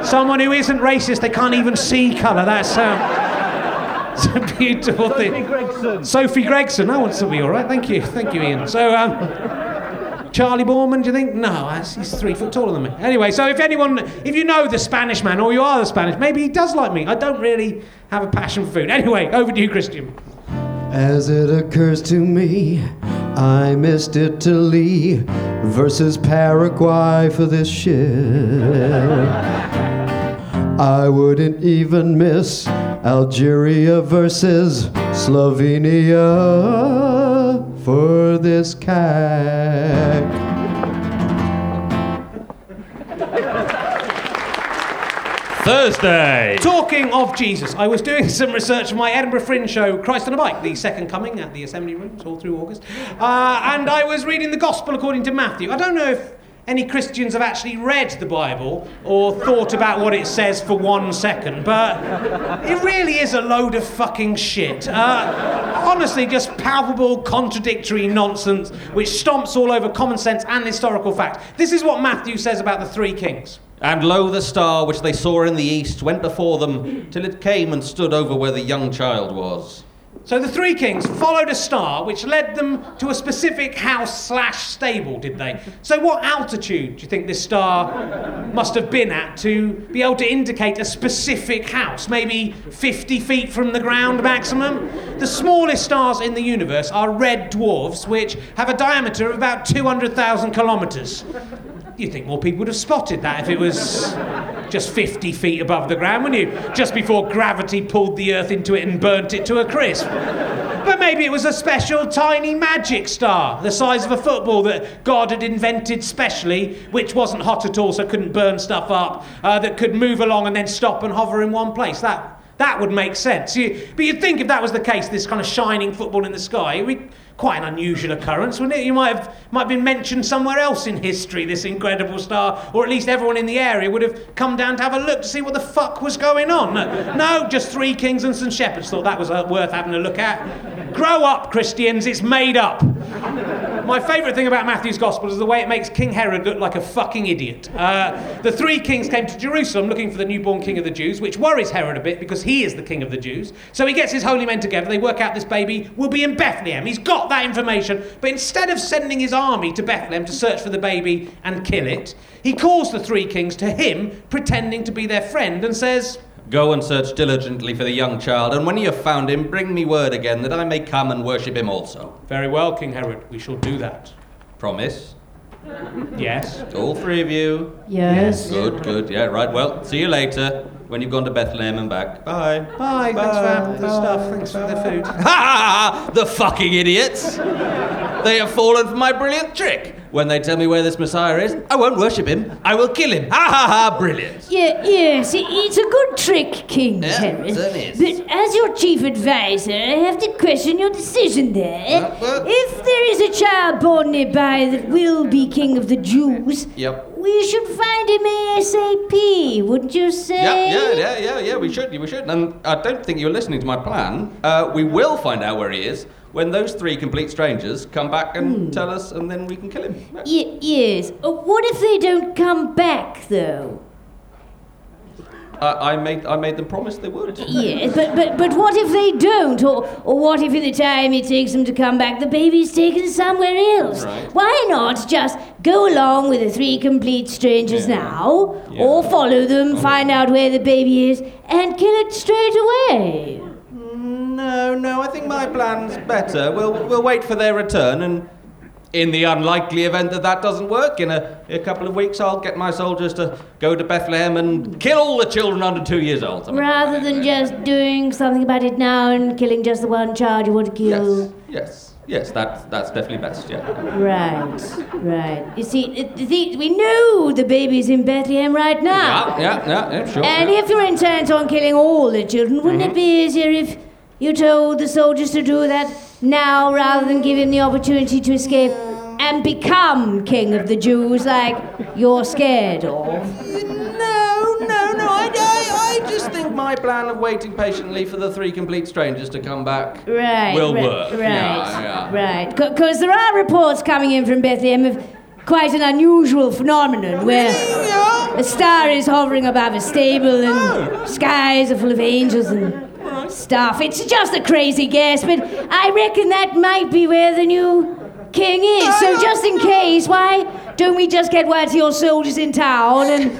someone who isn't racist, they can't even see colour. That's uh, it's a beautiful thing. Sophie Grigson. Sophie Grigson. That one will be all right. Thank you. Thank you, Ian. So, um, Charley Boorman, do you think? No, he's three foot taller than me. Anyway, so if anyone, if you know the Spanish man or you are the Spanish, maybe he does like me. I don't really have a passion for food. Anyway, over to you, Christian. As it occurs to me, I missed Italy versus Paraguay for this shit. I wouldn't even miss Algeria versus Slovenia for this cack. Thursday. Talking of Jesus, I was doing some research for my Edinburgh Fringe show, Christ on a Bike, the second coming at the Assembly Rooms all through August. Uh, and I was reading the Gospel according to Matthew. I don't know if any Christians have actually read the Bible or thought about what it says for one second, but it really is a load of fucking shit. Uh, honestly, just palpable, contradictory nonsense which stomps all over common sense and historical fact. This is what Matthew says about the three kings. And lo, the star which they saw in the east went before them till it came and stood over where the young child was. So the three kings followed a star which led them to a specific house slash stable, did they? So what altitude do you think this star must have been at to be able to indicate a specific house? Maybe 50 feet from the ground maximum? The smallest stars in the universe are red dwarfs, which have a diameter of about 200,000 kilometres. You'd think more people would have spotted that if it was just 50 feet above the ground, wouldn't you? Just before gravity pulled the Earth into it and burnt it to a crisp. But maybe it was a special tiny magic star, the size of a football that God had invented specially, which wasn't hot at all, so couldn't burn stuff up, uh, that could move along and then stop and hover in one place. That, that would make sense. You, but you'd think if that was the case, this kind of shining football in the sky, it would be quite an unusual occurrence, wouldn't it? You might have, might have been mentioned somewhere else in history, this incredible star, or at least everyone in the area would have come down to have a look to see what the fuck was going on. No, no, just three kings and some shepherds thought that was uh, worth having a look at. Grow up, Christians, it's made up. My favourite thing about Matthew's Gospel is the way it makes King Herod look like a fucking idiot. Uh, the three kings came to Jerusalem looking for the newborn king of the Jews, which worries Herod a bit because he is the king of the Jews. So he gets his holy men together, they work out this baby will be in Bethlehem. He's got that information, but instead of sending his army to Bethlehem to search for the baby and kill it, he calls the three kings to him, pretending to be their friend, and says, Go and search diligently for the young child, and when you have found him, bring me word again that I may come and worship him also. Very well, King Herod, we shall do that. Promise? Yes. All three of you? Yes. Good, good. Yeah, right. Well, see you later. when you've gone to Bethlehem and back. Bye. Bye, thanks for the stuff, thanks for the food. Ha ha ha! The fucking idiots! They have fallen for my brilliant trick. When they tell me where this Messiah is, I won't worship him. I will kill him. Ha ha ha! Brilliant. Yeah, yes, it's a good trick, King Yeah, Herod. But as your chief advisor, I have to question your decision there. if there is a child born nearby that will be king of the Jews, Yep. we should find him ASAP, wouldn't you say? Yeah, yeah, yeah, yeah, yeah. We should, we should. And I don't think you're listening to my plan. Uh, we will find out where he is when those three complete strangers come back and tell us, and then we can kill him. Y- yes. Uh, what if they don't come back, though? Uh, I made, I made them promise they would. Yes, but, but, but what if they don't? Or, or what if in the time it takes them to come back, the baby's taken somewhere else? Right. Why not just go along with the three complete strangers now, or follow them, find out where the baby is, and kill it straight away? No, no, I think my plan's better. We'll, we'll wait for their return, and in the unlikely event that that doesn't work, in a, a couple of weeks, I'll get my soldiers to go to Bethlehem and kill all the children under two years old. Rather than just doing something about it now and killing just the one child you want to kill. Yes, yes, Yes, that's, that's definitely best, yeah. Right, right. You see, it, the, we know the baby's in Bethlehem right now. Yeah, yeah, yeah, sure. And yeah. if you're intent on killing all the children, wouldn't it mm-hmm. be easier if you told the soldiers to do that now rather than give him the opportunity to escape and become king of the Jews like you're scared of? No, no, no. I, I, I just think my plan of waiting patiently for the three complete strangers to come back Right. will right, work. Right. Yeah, yeah. Right. Because there are reports coming in from Bethlehem of quite an unusual phenomenon where a star is hovering above a stable and skies are full of angels and stuff. It's just a crazy guess, but I reckon that might be where the new king is. So just in case, why don't we just get word to your soldiers in town and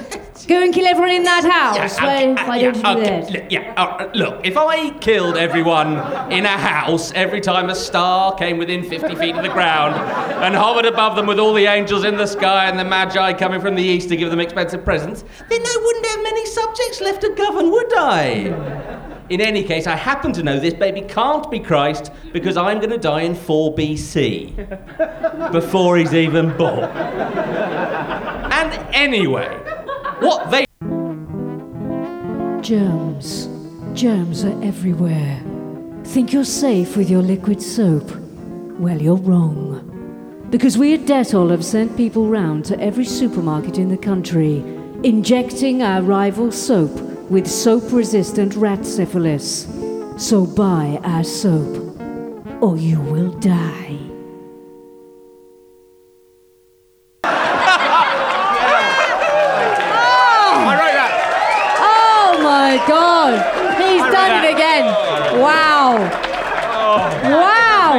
go and kill everyone in that house? why why don't you do okay, that? yeah, uh, look, if I killed everyone in a house every time a star came within 50 feet of the ground and hovered above them with all the angels in the sky and the magi coming from the east to give them expensive presents, then I wouldn't have many subjects left to govern, would I? In any case, I happen to know this baby can't be Christ because I'm going to die in 4 BC before he's even born. And anyway, what they Germs. Germs are everywhere. Think you're safe with your liquid soap? Well, you're wrong. Because we at Dettol have sent people round to every supermarket in the country, injecting our rival soap with soap resistant rat syphilis. So buy our soap, or you will die. I wrote that. Oh my god! He's done it again! Oh. Wow! Oh. Wow!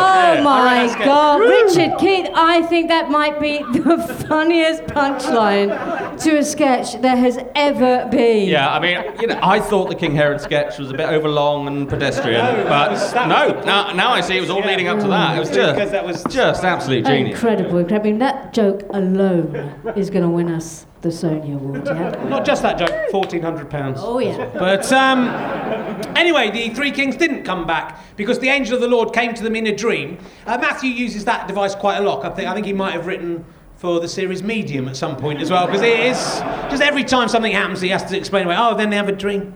Oh my oh god! Richard Keith, I think that might be the funniest punchline to a sketch there has ever been. Yeah, I mean, you know, I thought the King Herod sketch was a bit overlong and pedestrian, but no, now, now I see it was all leading up to that. It was just, that was just absolute genius. Incredible, incredible. I mean, that joke alone is going to win us the Sony Award, yeah? Not just that joke, fourteen hundred pounds. Oh, yeah. But um, anyway, the three kings didn't come back because the angel of the Lord came to them in a dream. Uh, Matthew uses that device quite a lot. I think I think he might have written for the series Medium at some point as well because it is just every time something happens he has to explain away. Oh, then they have a dream.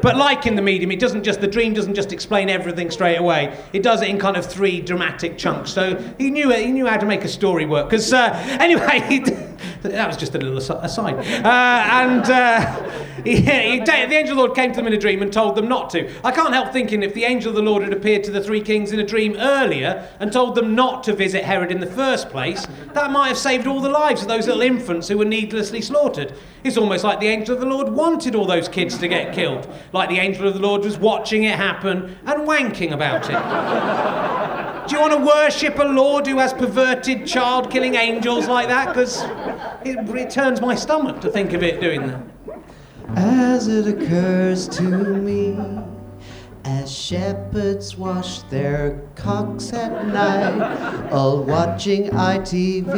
But like in the Medium, it doesn't just the dream doesn't just explain everything straight away. It does it in kind of three dramatic chunks. So he knew. He knew how to make a story work. Because uh, anyway, that was just a little aside. Uh, and uh, he, the angel of the Lord came to them in a dream and told them not to. I can't help thinking if the angel of the Lord had appeared to the three kings in a dream earlier and told them not to visit Herod in the first place, that might have saved all the lives of those little infants who were needlessly slaughtered. It's almost like the angel of the Lord wanted all those kids to get killed, like the angel of the Lord was watching it happen and wanking about it. Do you want to worship a Lord who has perverted child killing angels like that? Because it, it turns my stomach to think of it doing that. As it occurs to me, as shepherds wash their cocks at night, all watching ITV,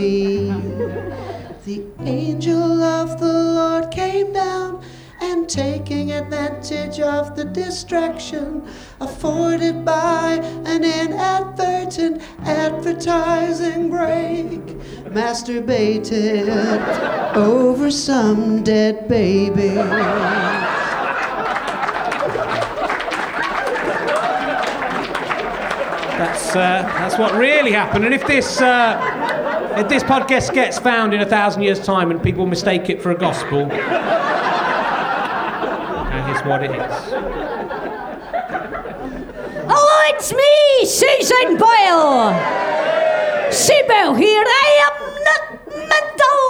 the angel of the Lord came down and taking advantage of the distraction afforded by an inadvertent advertising break. Masturbated over some dead baby. That's uh, that's what really happened. And if this uh, if this podcast gets found in a thousand years' time and people mistake it for a gospel, is what it is. Oh, it's me, Susan Boyle. Sibyl here. I am not mental.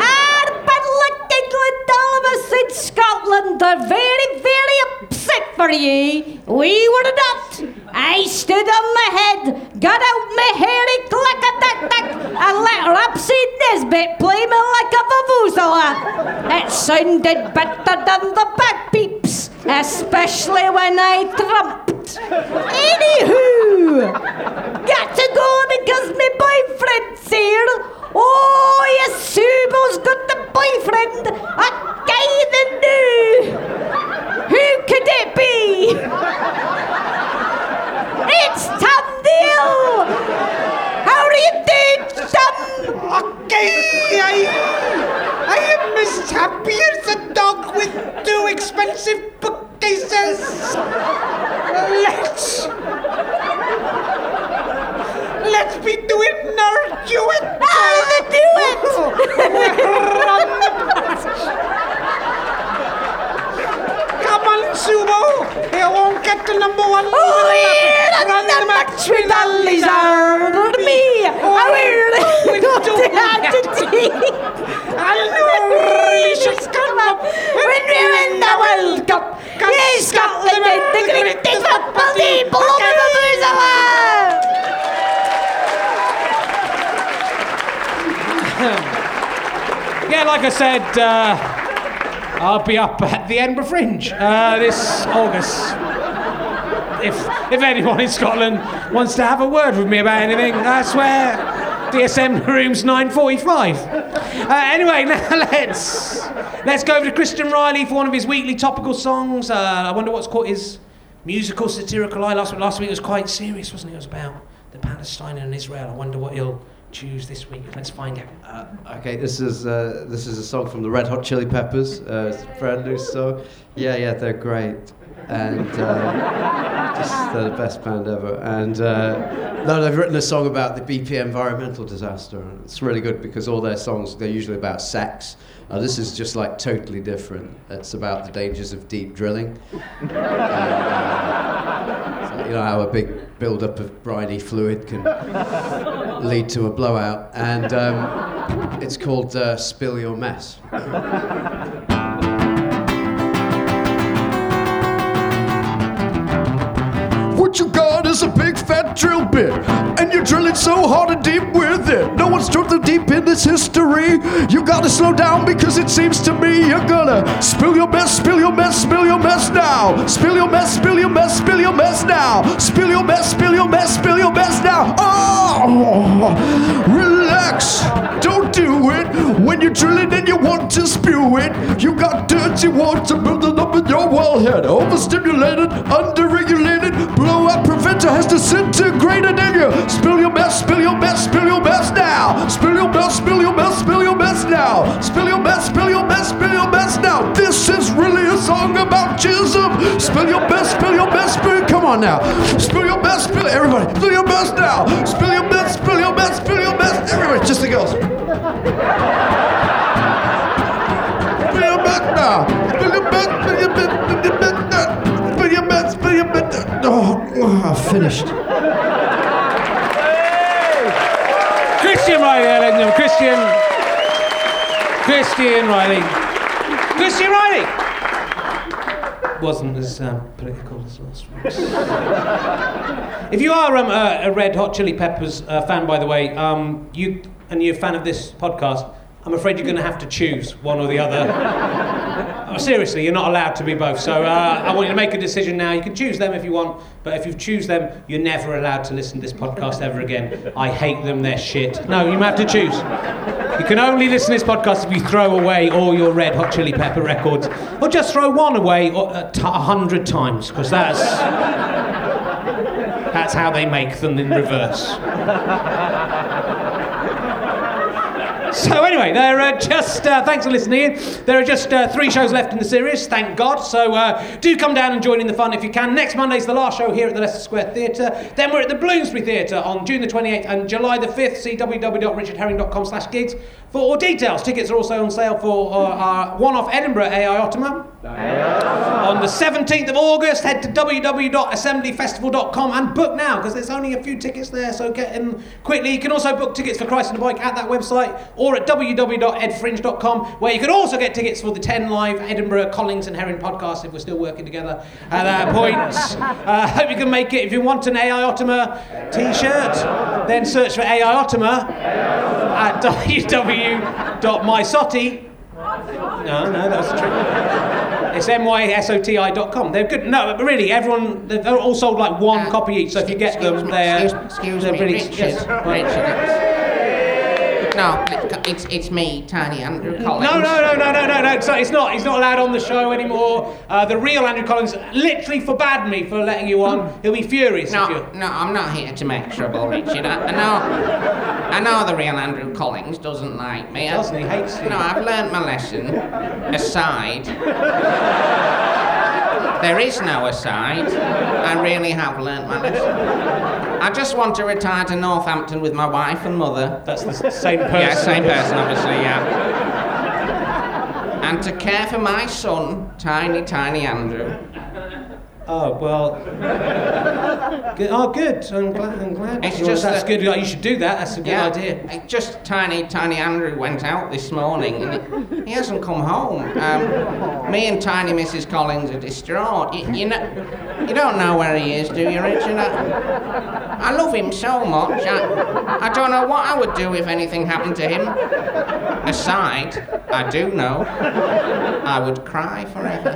I've been looking with Dalmas in Scotland. They're very, very upset for ye. We were not. I stood on my head, got out my hairy clack a tack tack, and let Rapsy Nesbit play me like a vuvuzela. It sounded better than the bagpipes, especially when I trumped. Anywho, got to go because my boyfriend's here. Oh, yes, Subel's got the boyfriend, a guy that knew. Who could it be? It's Tam Dalyell! How are you doing, Tom? Okay, I, I am as happy as a dog with two expensive bookcases. Let's, let's be doing our duet. Ah, the duet! Come on, Subo. You won't get the number one. Oh, yeah, Run the match with a lizard. Me, I will go to the I know really should come up when we win the World Cup. Yes, Scotland in the greatest football team. Blow the vuvuzela! Yeah, like I said, uh, I'll be up at the Edinburgh Fringe uh, this August. If if anyone in Scotland wants to have a word with me about anything, that's where DSM room's 945. Uh, anyway, now let's let's go over to Christian Reilly for one of his weekly topical songs. Uh, I wonder what's caught his musical satirical eye. Last week, last week was quite serious, wasn't it? It was about the Palestine and Israel. I wonder what he'll choose this week. Let's find out. Okay, this is uh, this is a song from the Red Hot Chili Peppers. Uh, it's a brand new song. Yeah, yeah, they're great, and uh, just they're the best band ever. And uh, no, they've written a song about the BP environmental disaster. It's really good because all their songs they're usually about sex. Uh, this is just like totally different. It's about the dangers of deep drilling. And, uh, you know how a big build-up of briny fluid can lead to a blowout, and um, it's called uh, "Spill Your Mess." and you're drilling so hard and deep with it. No one's drilled so deep in this history. You gotta slow down because it seems to me you're gonna spill your mess, spill your mess, spill your mess now. Spill your mess, spill your mess, spill your mess now. Spill your mess, spill your mess, spill your mess now. Oh, relax, don't do it. When you're drilling and you want to spew it, you got dirty water building up in your wellhead. Overstimulated, underregulated, blowout preventer has disintegrated in you. Spill your mess, spill your mess, spill your mess now. Spill your mess, spill your mess, spill your mess now. Spill your mess, spill your mess, spill your mess now. This is really a song about jism. Spill your mess, spill your mess, spill. Come on now. Spill your mess, spill everybody. Spill your mess now. Spill your mess, spill your mess, spill your mess. Everybody, just the girls. Oh, oh, finished. Christian Reilly, ladies and. Christian. Christian Reilly. Christian Reilly! Wasn't as um, political as last week's. if you are um, a, a Red Hot Chili Peppers uh, fan, by the way, um, you and you're a fan of this podcast, I'm afraid you're going to have to choose one or the other. Oh, seriously, you're not allowed to be both. So uh, I want you to make a decision now. You can choose them if you want, but if you choose them, you're never allowed to listen to this podcast ever again. I hate them, they're shit. No, you have to choose. You can only listen to this podcast if you throw away all your Red Hot Chili Pepper records, or just throw one away uh, t- a hundred times, because that's that's how they make them in reverse. So anyway, there are just uh, thanks for listening. There are just uh, three shows left in the series, thank God. So uh, do come down and join in the fun if you can. Next Monday's the last show here at the Leicester Square Theatre. Then we're at the Bloomsbury Theatre on June the 28th and July the 5th. See www.richardherring.com/gigs for all details. Tickets are also on sale for uh, our one-off Edinburgh AI Ottoman. On the 17th of August, head to www.assemblyfestival.com and book now because there's only a few tickets there, so get in quickly. You can also book tickets for Christ on a Bike at that website or at www.edfringe.com, where you can also get tickets for the 10 live Edinburgh Collins and Herring podcast if we're still working together at that point. Uh, hope you can make it. If you want an AI Ottoman t shirt, then search for AI Ottoman at www.mysotti. No, no, that was a trick. It's mysoti.com. They're good. No, but really, everyone, they're all sold like one ah, copy each. So if you get them, they're, Excuse they're me, really. Richard. yes. Richard. No, it's, it's me, Tiny Andrew Collins. No, no, no, no, no, no, no. So it's not. He's not allowed on the show anymore. Uh, the real Andrew Collins literally forbade me for letting you on. He'll be furious. No, no, I'm not here to make trouble, Richard. I, I know, I know the real Andrew Collins doesn't like me. Doesn't he? Hates you. No, I've learnt my lesson. Aside. There is no aside. I really have learnt my lesson. I just want to retire to Northampton with my wife and mother. That's the same person. Yeah, same person, obviously, yeah. And to care for my son, tiny, tiny Andrew. Oh well. Good. Oh, good. I'm glad. I'm glad. It's just that's that- good. You should do that. That's a good Yeah, idea. Just tiny, tiny Andrew went out this morning and he, he hasn't come home. Um, me and tiny Mrs. Collins are distraught. You, you know, you don't know where he is, do you, Richard? I, I love him so much. I, I don't know what I would do if anything happened to him. Aside, I do know, I would cry forever.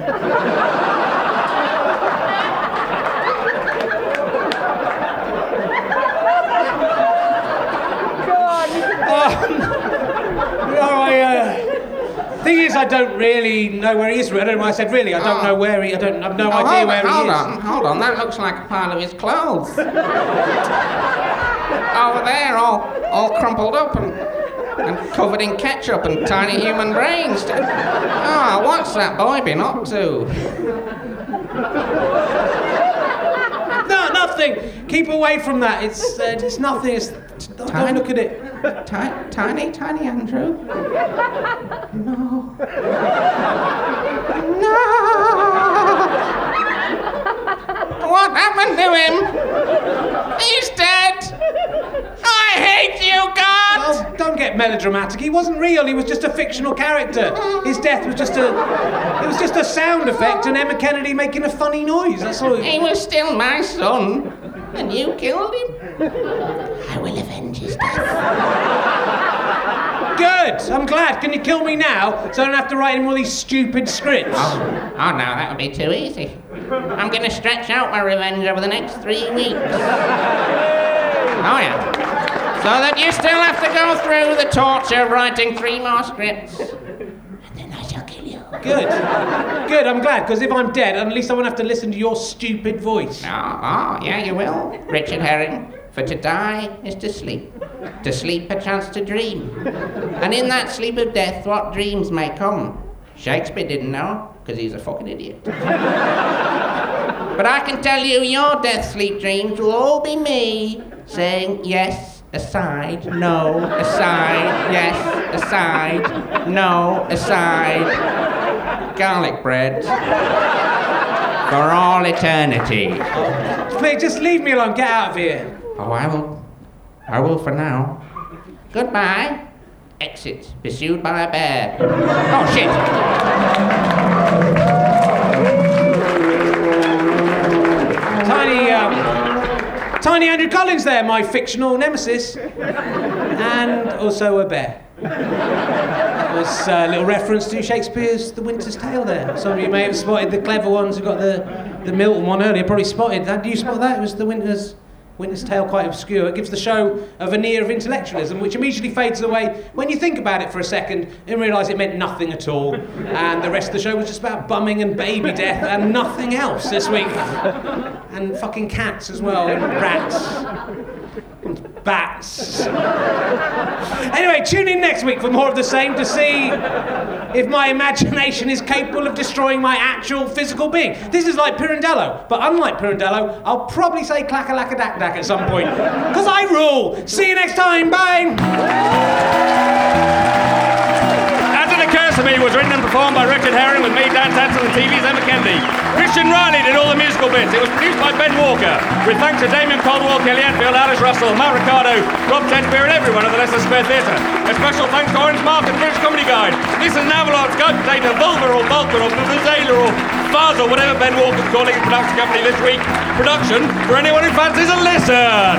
No, I, uh, thing is, I don't really know where he is. I don't know I said really. I don't know where he. I don't. I've no Oh, idea hold where on, hold he is. on, hold on. That looks like a pile of his clothes. Over there, all, all crumpled up and, and covered in ketchup and tiny human brains. Ah, what's that boy been up to? No, nothing. Keep away from that. It's uh, it's nothing. It's, don't, don't look at it. Ti- tiny, tiny Andrew. No. No. What happened to him? He's dead. I hate you, God. Don't get melodramatic. He wasn't real. He was just a fictional character. His death was just a. It was just a sound effect and Emma Kennedy making a funny noise. That's all. He was still my son, and you killed him. I will avenge his death. Good. I'm glad. Can you kill me now so I don't have to write him all these stupid scripts? Oh, oh no, that would be too easy. I'm going to stretch out my revenge over the next three weeks. Oh yeah. So that you still have to go through the torture of writing three more scripts. And then I shall kill you. Good. Good. I'm glad because if I'm dead, at least I won't have to listen to your stupid voice. Oh, oh, yeah, you will, Richard Herring. For to die is to sleep. To sleep, a chance to dream. And in that sleep of death, what dreams may come. Shakespeare didn't know, because he's a fucking idiot. but I can tell you, your death sleep dreams will all be me saying yes, aside, no, aside, yes, aside, no, aside. Garlic bread. For all eternity. Mate, just leave me alone. Get out of here. Oh, I will. I will for now. Goodbye. Exit. Pursued by a bear. Oh, shit. Tiny Andrew Collins there, my fictional nemesis, and also a bear. Was a little reference to Shakespeare's The Winter's Tale there. Some of you may have spotted the clever ones who got the, the Milton one earlier, probably spotted that. Do you spot that? It was The Winter's, Winter's Tale, quite obscure. It gives the show a veneer of intellectualism, which immediately fades away when you think about it for a second and realise it meant nothing at all. And the rest of the show was just about bumming and baby death and nothing else this week. And fucking cats as well, and rats. Bats. Anyway, tune in next week for more of the same to see if my imagination is capable of destroying my actual physical being. This is like Pirandello, but unlike Pirandello, I'll probably say clack a lack a dak dak at some point. Because I rule! See you next time, bye! to Me was written and performed by Richard Herring with me, Dan Tetsell, and TV's Emma Kennedy. Christian Reilly did all the musical bits. It was produced by Ben Walker, with thanks to Damien Caldwell, Kelly Enfield, Alice Russell, Matt Ricardo, Rob Tedbeer, and everyone at the Leicester Square Theatre. A special thanks to Orange and British Comedy Guide, Listen Navalot, Scope Potato, Vulva or Vulcan or Vuvuzela or Faza, whatever Ben Walker's calling his production company this week. Production for anyone who fancies a listen.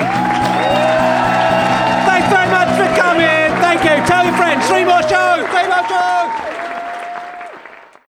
Thanks very much for coming. Thank you. Tell your friends. Three more shows. Three more shows.